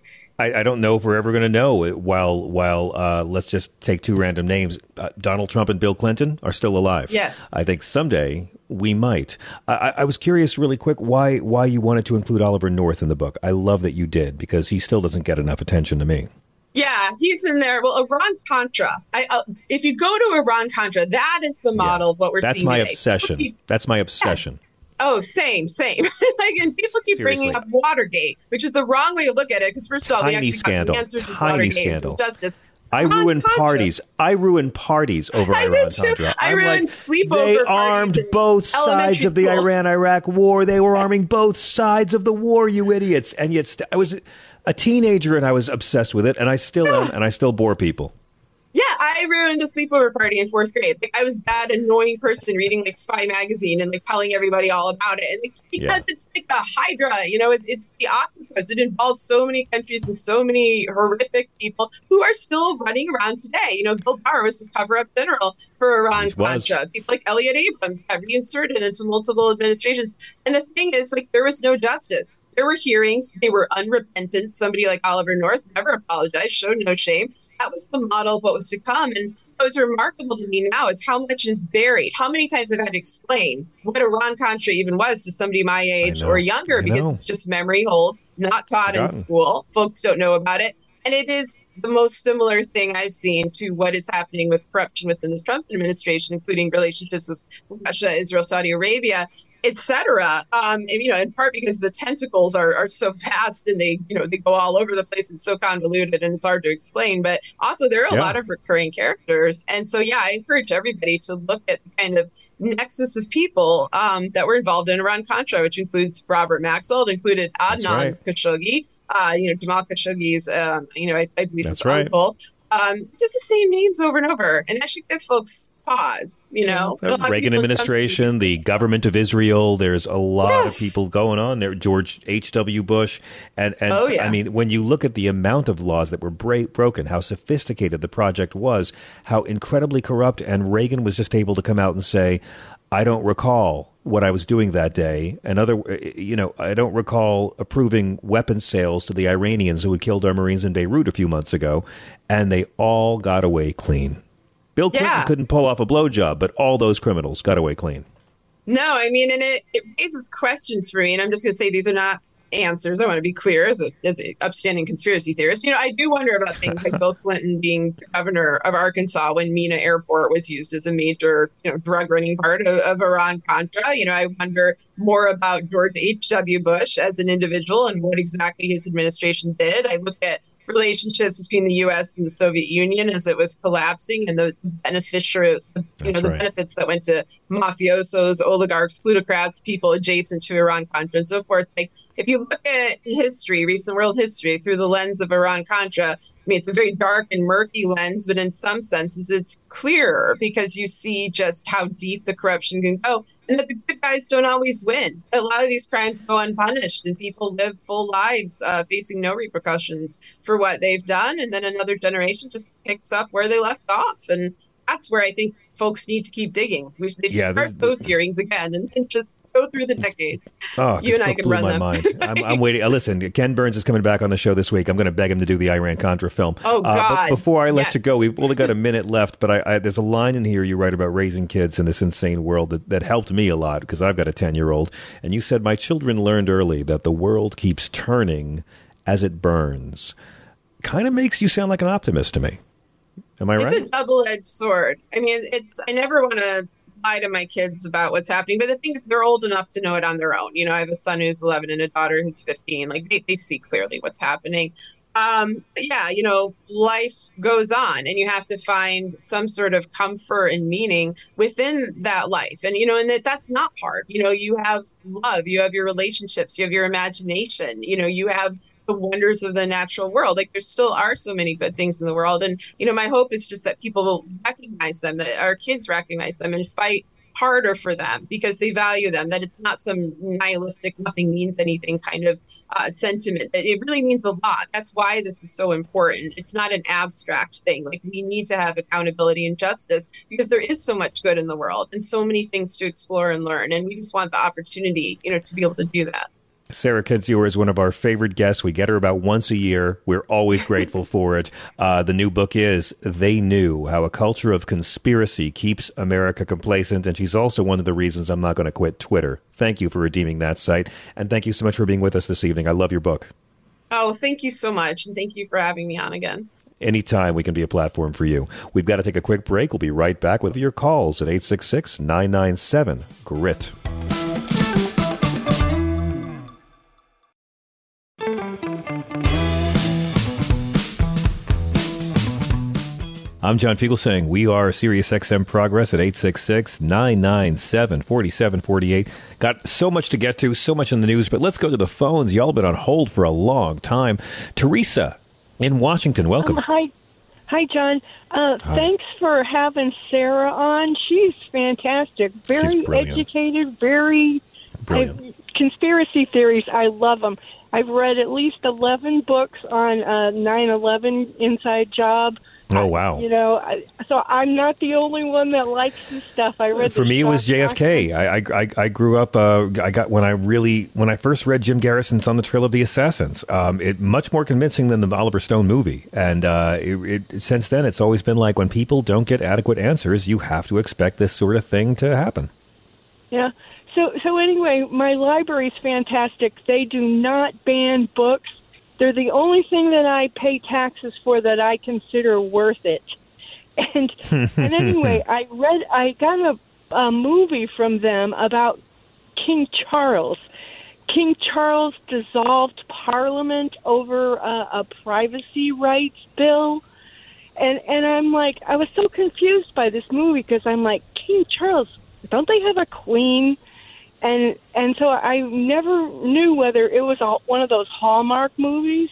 I, I don't know if we're ever going to know. While while uh, let's just take two random names, uh, Donald Trump and Bill Clinton are still alive.
Yes.
I think someday we might. I, I- was curious, really quick, why why you wanted to include Oliver North in the book. I love that you did because he still doesn't get enough attention to me.
Yeah, he's in there. Well, Iran Contra. I, uh, if you go to Iran Contra, that is the model of what we're seeing.
That's
seeing
my
today.
obsession.
People keep-
That's my obsession.
Oh, same, same. like, and people keep bringing up Watergate, which is the wrong way to look at it. Because first of all,
Tiny
actually
scandal.
got some answers with Watergate and
scandal.
some justice.
I ruined
Contra.
parties. I ruined parties over
I
Iran
too. I
I'm
ruined
like,
sleepover
They armed both sides of the
school.
Iran-Iraq war. They were arming both sides of the war. You idiots! And yet, st- I was a teenager and I was obsessed with it, and I still am, and I still bore people.
Yeah, I ruined a sleepover party in fourth grade. Like I was that annoying person reading like Spy magazine and like telling everybody all about it. And like, because it's like a hydra, you know, it, it's the octopus. It involves so many countries and so many horrific people who are still running around today. You know, Bill Barr was the cover-up general for Iran Contra. People like Elliot Abrams got reinserted into multiple administrations. And the thing is, like, there was no justice. There were hearings. They were unrepentant. Somebody like Oliver North never apologized, showed no shame that was the model of what was to come. And what was remarkable to me now is how much is buried. How many times I've had to explain what Iran Contra even was to somebody my age or younger because it's just memory hold, not taught in school. Folks don't know about it. And it is the most similar thing I've seen to what is happening with corruption within the Trump administration, including relationships with Russia, Israel, Saudi Arabia, etc. Um, and you know, in part because the tentacles are, are so vast and they you know they go all over the place. It's so convoluted and it's hard to explain. But also there are a
Yeah.
lot of recurring characters, and so yeah, I encourage everybody to look at the kind of nexus of people um, that were involved in Iran Contra, which includes Robert Maxwell, it included Adnan
right.
Khashoggi, uh, you know Jamal Khashoggi's, um, you know I, I believe
That's right.
uncle. Um, just the same names over and over, and that should give folks pause. You know,
The
A lot of
Reagan
people come to
administration, the government of Israel. There's a lot
Yes.
of people going on there. George H. W. Bush, and and
Oh, yeah.
I mean, when you look at the amount of laws that were bra- broken, how sophisticated the project was, how incredibly corrupt, and Reagan was just able to come out and say, "I don't recall." What I was doing that day, and other, uh, you know, I don't recall approving weapons sales to the Iranians who had killed our Marines in Beirut a few months ago, and they all got away clean. Bill Clinton
Yeah.
couldn't pull off a blowjob, but all those criminals got away clean.
No, I mean, and it, it raises questions for me. And I'm just going to say these are not answers. I want to be clear as a as an upstanding conspiracy theorist. You know, I do wonder about things like Bill Clinton being governor of Arkansas when Mena Airport was used as a major, you know, drug running part of, of Iran Contra. You know, I wonder more about George H.W. Bush as an individual and what exactly his administration did. I look at relationships between the U.S. and the Soviet Union as it was collapsing, and the beneficiary, the, you know,
That's
the
right.
benefits that went to mafiosos, oligarchs, plutocrats, people adjacent to Iran Contra, and so forth. Like, if you look at history, recent world history, through the lens of Iran Contra, I mean, it's a very dark and murky lens, but in some senses, it's clearer because you see just how deep the corruption can go, and that the good guys don't always win. A lot of these crimes go unpunished, and people live full lives uh, facing no repercussions for what they've done, and then another generation just picks up where they left off, and that's where I think folks need to keep digging. We should
Yeah,
start
this-
those hearings again, and then just go through the decades.
Oh,
you and I can run
my
them.
mind. I'm, I'm waiting. Uh, listen, Ken Burns is coming back on the show this week. I'm going to beg him to do the Iran Contra film.
Oh,
Uh,
God.
before I let you go, we've only got a minute left, but I, I, there's a line in here you write about raising kids in this insane world that, that helped me a lot because I've got a 10 year old. And you said, My children learned early that the world keeps turning as it burns. Kind of makes you sound like an optimist to me. Am I right?
It's a double-edged sword. I mean, it's I never want to lie to my kids about what's happening, but the thing is, they're old enough to know it on their own. You know, I have a son who's 11 and a daughter who's 15. Like they, they see clearly what's happening. Um, yeah, you know, life goes on, and you have to find some sort of comfort and meaning within that life. And you know, and that that's not hard. You know, you have love, you have your relationships, you have your imagination. You know, you have the wonders of the natural world. Like there still are so many good things in the world. And, you know, my hope is just that people will recognize them, that our kids recognize them and fight harder for them because they value them, that it's not some nihilistic, nothing means anything kind of uh, sentiment, that it really means a lot. That's why this is so important. It's not an abstract thing. Like we need to have accountability and justice because there is so much good in the world and so many things to explore and learn. And we just want the opportunity, you know, to be able to do that.
Sarah Kendzior is one of our favorite guests. We get her about once a year. We're always grateful for it. Uh, the new book is They Knew How a Culture of Conspiracy Keeps America Complacent. And she's also one of the reasons I'm not going to quit Twitter. Thank you for redeeming that site. And thank you so much for being with us this evening. I love your book.
Oh, thank you so much. And thank you for having me on again.
Anytime we can be a platform for you. We've got to take a quick break. We'll be right back with your calls at 866 997 GRIT. I'm John Fugelsang. We are Sirius XM Progress at 866 997 4748. Got so much to get to, so much in the news, but let's go to the phones. Y'all been on hold for a long time. Theresa in Washington, welcome.
Um, hi, hi, John. Uh,
Hi.
Thanks for having Sarah on. She's fantastic. Very
brilliant.
educated. Very
Brilliant.
I, conspiracy theories. I love them. I've read at least eleven books on uh, 9/11 Inside Job.
Oh, wow.
You know, I, so I'm not the only one that likes this stuff. I read
For me, it was JFK. I, I, I- I grew up. Uh, I got when I really when I first read Jim Garrison's On the Trail of the Assassins. Um, it much more convincing than the Oliver Stone movie. And uh, it, it, since then, it's always been like when people don't get adequate answers, you have to expect this sort of thing to happen.
Yeah. So so anyway, my library's fantastic. They do not ban books they're the only thing that I pay taxes for that I consider worth it. And and anyway, I read I got a, a movie from them about King Charles. King Charles dissolved Parliament over a, a privacy rights bill, and and I'm like I was so confused by this movie because I'm like King Charles, don't they have a queen? And and so I never knew whether it was a, one of those Hallmark movies.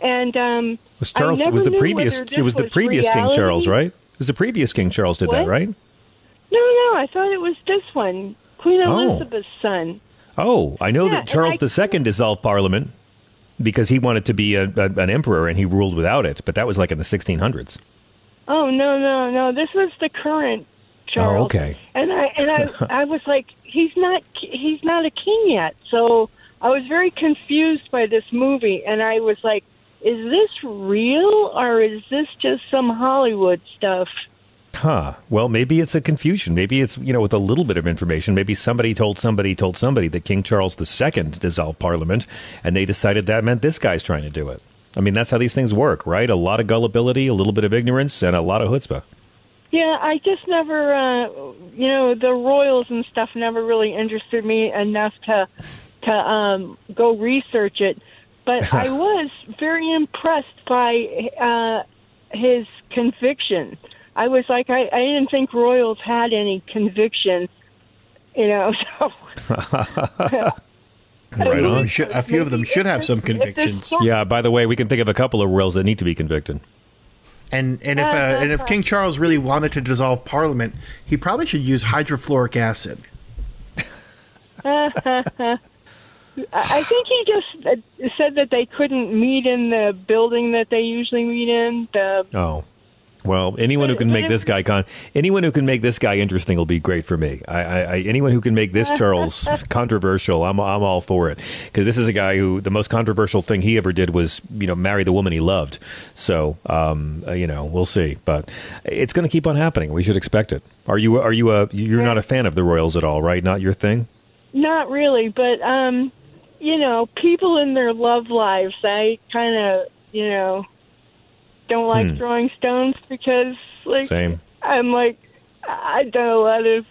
And um,
Was Charles was the previous it was the previous King. Charles, right? It was the previous King Charles did that, right?
No, no, I thought it was this one, Queen
Oh.
Elizabeth's son.
Oh, I know
Yeah,
that Charles II dissolved Parliament because he wanted to be a, a, an emperor and he ruled without it, but that was like in the 1600s.
Oh no, no, no! This was the current Charles.
Oh, okay.
And I and I I was like, he's not he's not a king yet. So I was very confused by this movie, and I was like, is this real or is this just some Hollywood stuff?
Huh. Well, maybe it's a confusion. Maybe it's, you know, with a little bit of information. Maybe somebody told somebody told somebody that King Charles II dissolved Parliament, and they decided that meant this guy's trying to do it. I mean, that's how these things work, right? A lot of gullibility, a little bit of ignorance, and a lot of chutzpah.
Yeah, I just never, uh, you know, the royals and stuff never really interested me enough to to um, go research it. But I was very impressed by uh, his conviction. I was like, I, I didn't think royals had any conviction, you know. So
Right on. A few of them should have some convictions.
Yeah, by the way, we can think of a couple of royals that need to be convicted.
And and if uh, and if King Charles really wanted to dissolve Parliament, he probably should use hydrofluoric acid.
I I think he just uh, said that they couldn't meet in the building that they usually meet in. The
Oh. Well, anyone who can make this guy con, anyone who can make this guy interesting will be great for me. I, I, I anyone who can make this Charles controversial, I'm, I'm all for it. Because this is a guy who the most controversial thing he ever did was, you know, marry the woman he loved. So, um, uh, you know, we'll see. But it's going to keep on happening. We should expect it. Are you, are you a, you're not a fan of the Royals at all, right? Not your thing.
Not really, but um, you know, people in their love lives, I kind of, you know, don't like
Hmm.
throwing stones because, like,
Same.
I'm like, I've done a lot of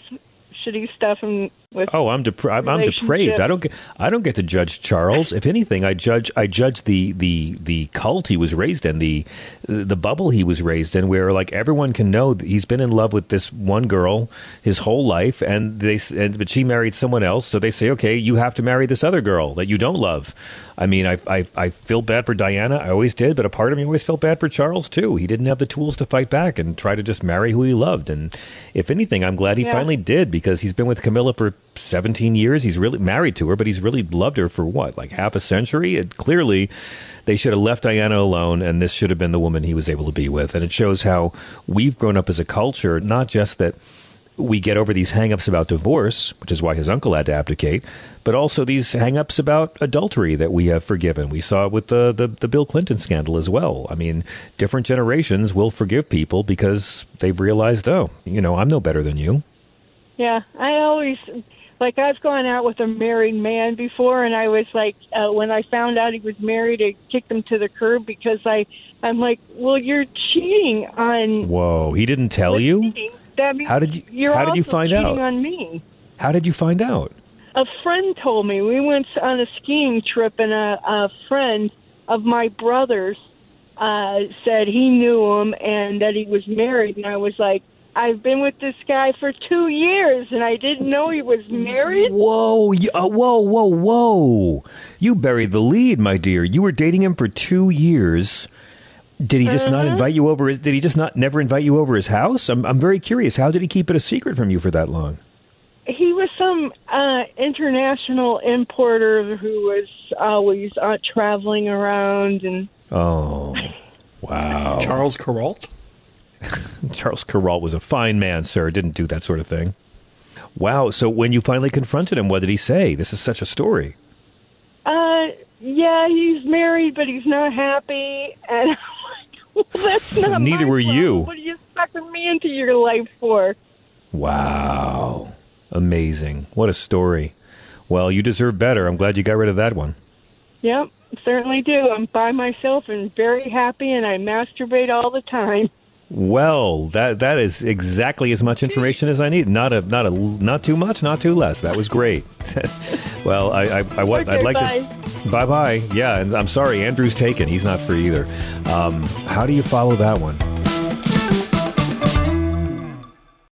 shitty stuff and with.
Oh, I'm depra- I'm, I'm depraved. I don't get I don't get to judge Charles. If anything, I judge I judge the the the cult he was raised in, the the bubble he was raised in, where like everyone can know that he's been in love with this one girl his whole life, and they and but she married someone else, so they say, okay, you have to marry this other girl that you don't love. I mean, I I, I feel bad for Diana. I always did, but a part of me always felt bad for Charles too. He didn't have the tools to fight back and try to just marry who he loved. And if anything, I'm glad he
Yeah.
finally did because he's been with Camilla for 17 years. He's really married to her, but he's really loved her for what, like half a century? It clearly they should have left Diana alone, and this should have been the woman he was able to be with. And it shows how we've grown up as a culture, not just that we get over these hang-ups about divorce, which is why his uncle had to abdicate, but also these hang-ups about adultery that we have forgiven. We saw it with the, the, the Bill Clinton scandal as well. I mean, different generations will forgive people because they've realized, oh, you know, I'm no better than you.
Yeah, I always like I've gone out with a married man before, and I was like, uh, when I found out he was married, I kicked him to the curb because I, I'm like, well, you're cheating on.
Whoa, he didn't tell you?
That means
How did you-
You're
how did you find out?
On me.
How did you find out?
A friend told me we went on a skiing trip, and a, a friend of my brother's uh, said he knew him and that he was married, and I was like. I've been with this guy for two years, and I didn't know he was married.
Whoa, uh, whoa, whoa, whoa. You buried the lead, my dear. You were dating him for two years. Did he just not
Uh-huh.
invite you over? His, did he just not never invite you over his house? I'm, I'm very curious. How did he keep it a secret from you for that long?
He was some uh, international importer who was always uh, traveling around, and
Oh, wow.
Charles Kuralt?
Charles Kuralt was a fine man, sir. Didn't do that sort of thing. Wow. So when you finally confronted him, what did he say? This is such a story.
uh, yeah, he's married, but he's not happy, and I'm like, well, that's not.
Neither were
problem.
you.
What are you sucking me into your life for?
Wow. Amazing. What a story. Well, you deserve better. I'm glad you got rid of that one.
Yep. certainly do. I'm by myself and very happy, and I masturbate all the time.
Well, that that is exactly as much information as I need. Not a not a not too much, not too less. That was great. well, I I, I what
Okay,
I'd like
bye.
to bye bye. Yeah, and I'm sorry, Andrew's taken. He's not free either. Um, how do you follow that one?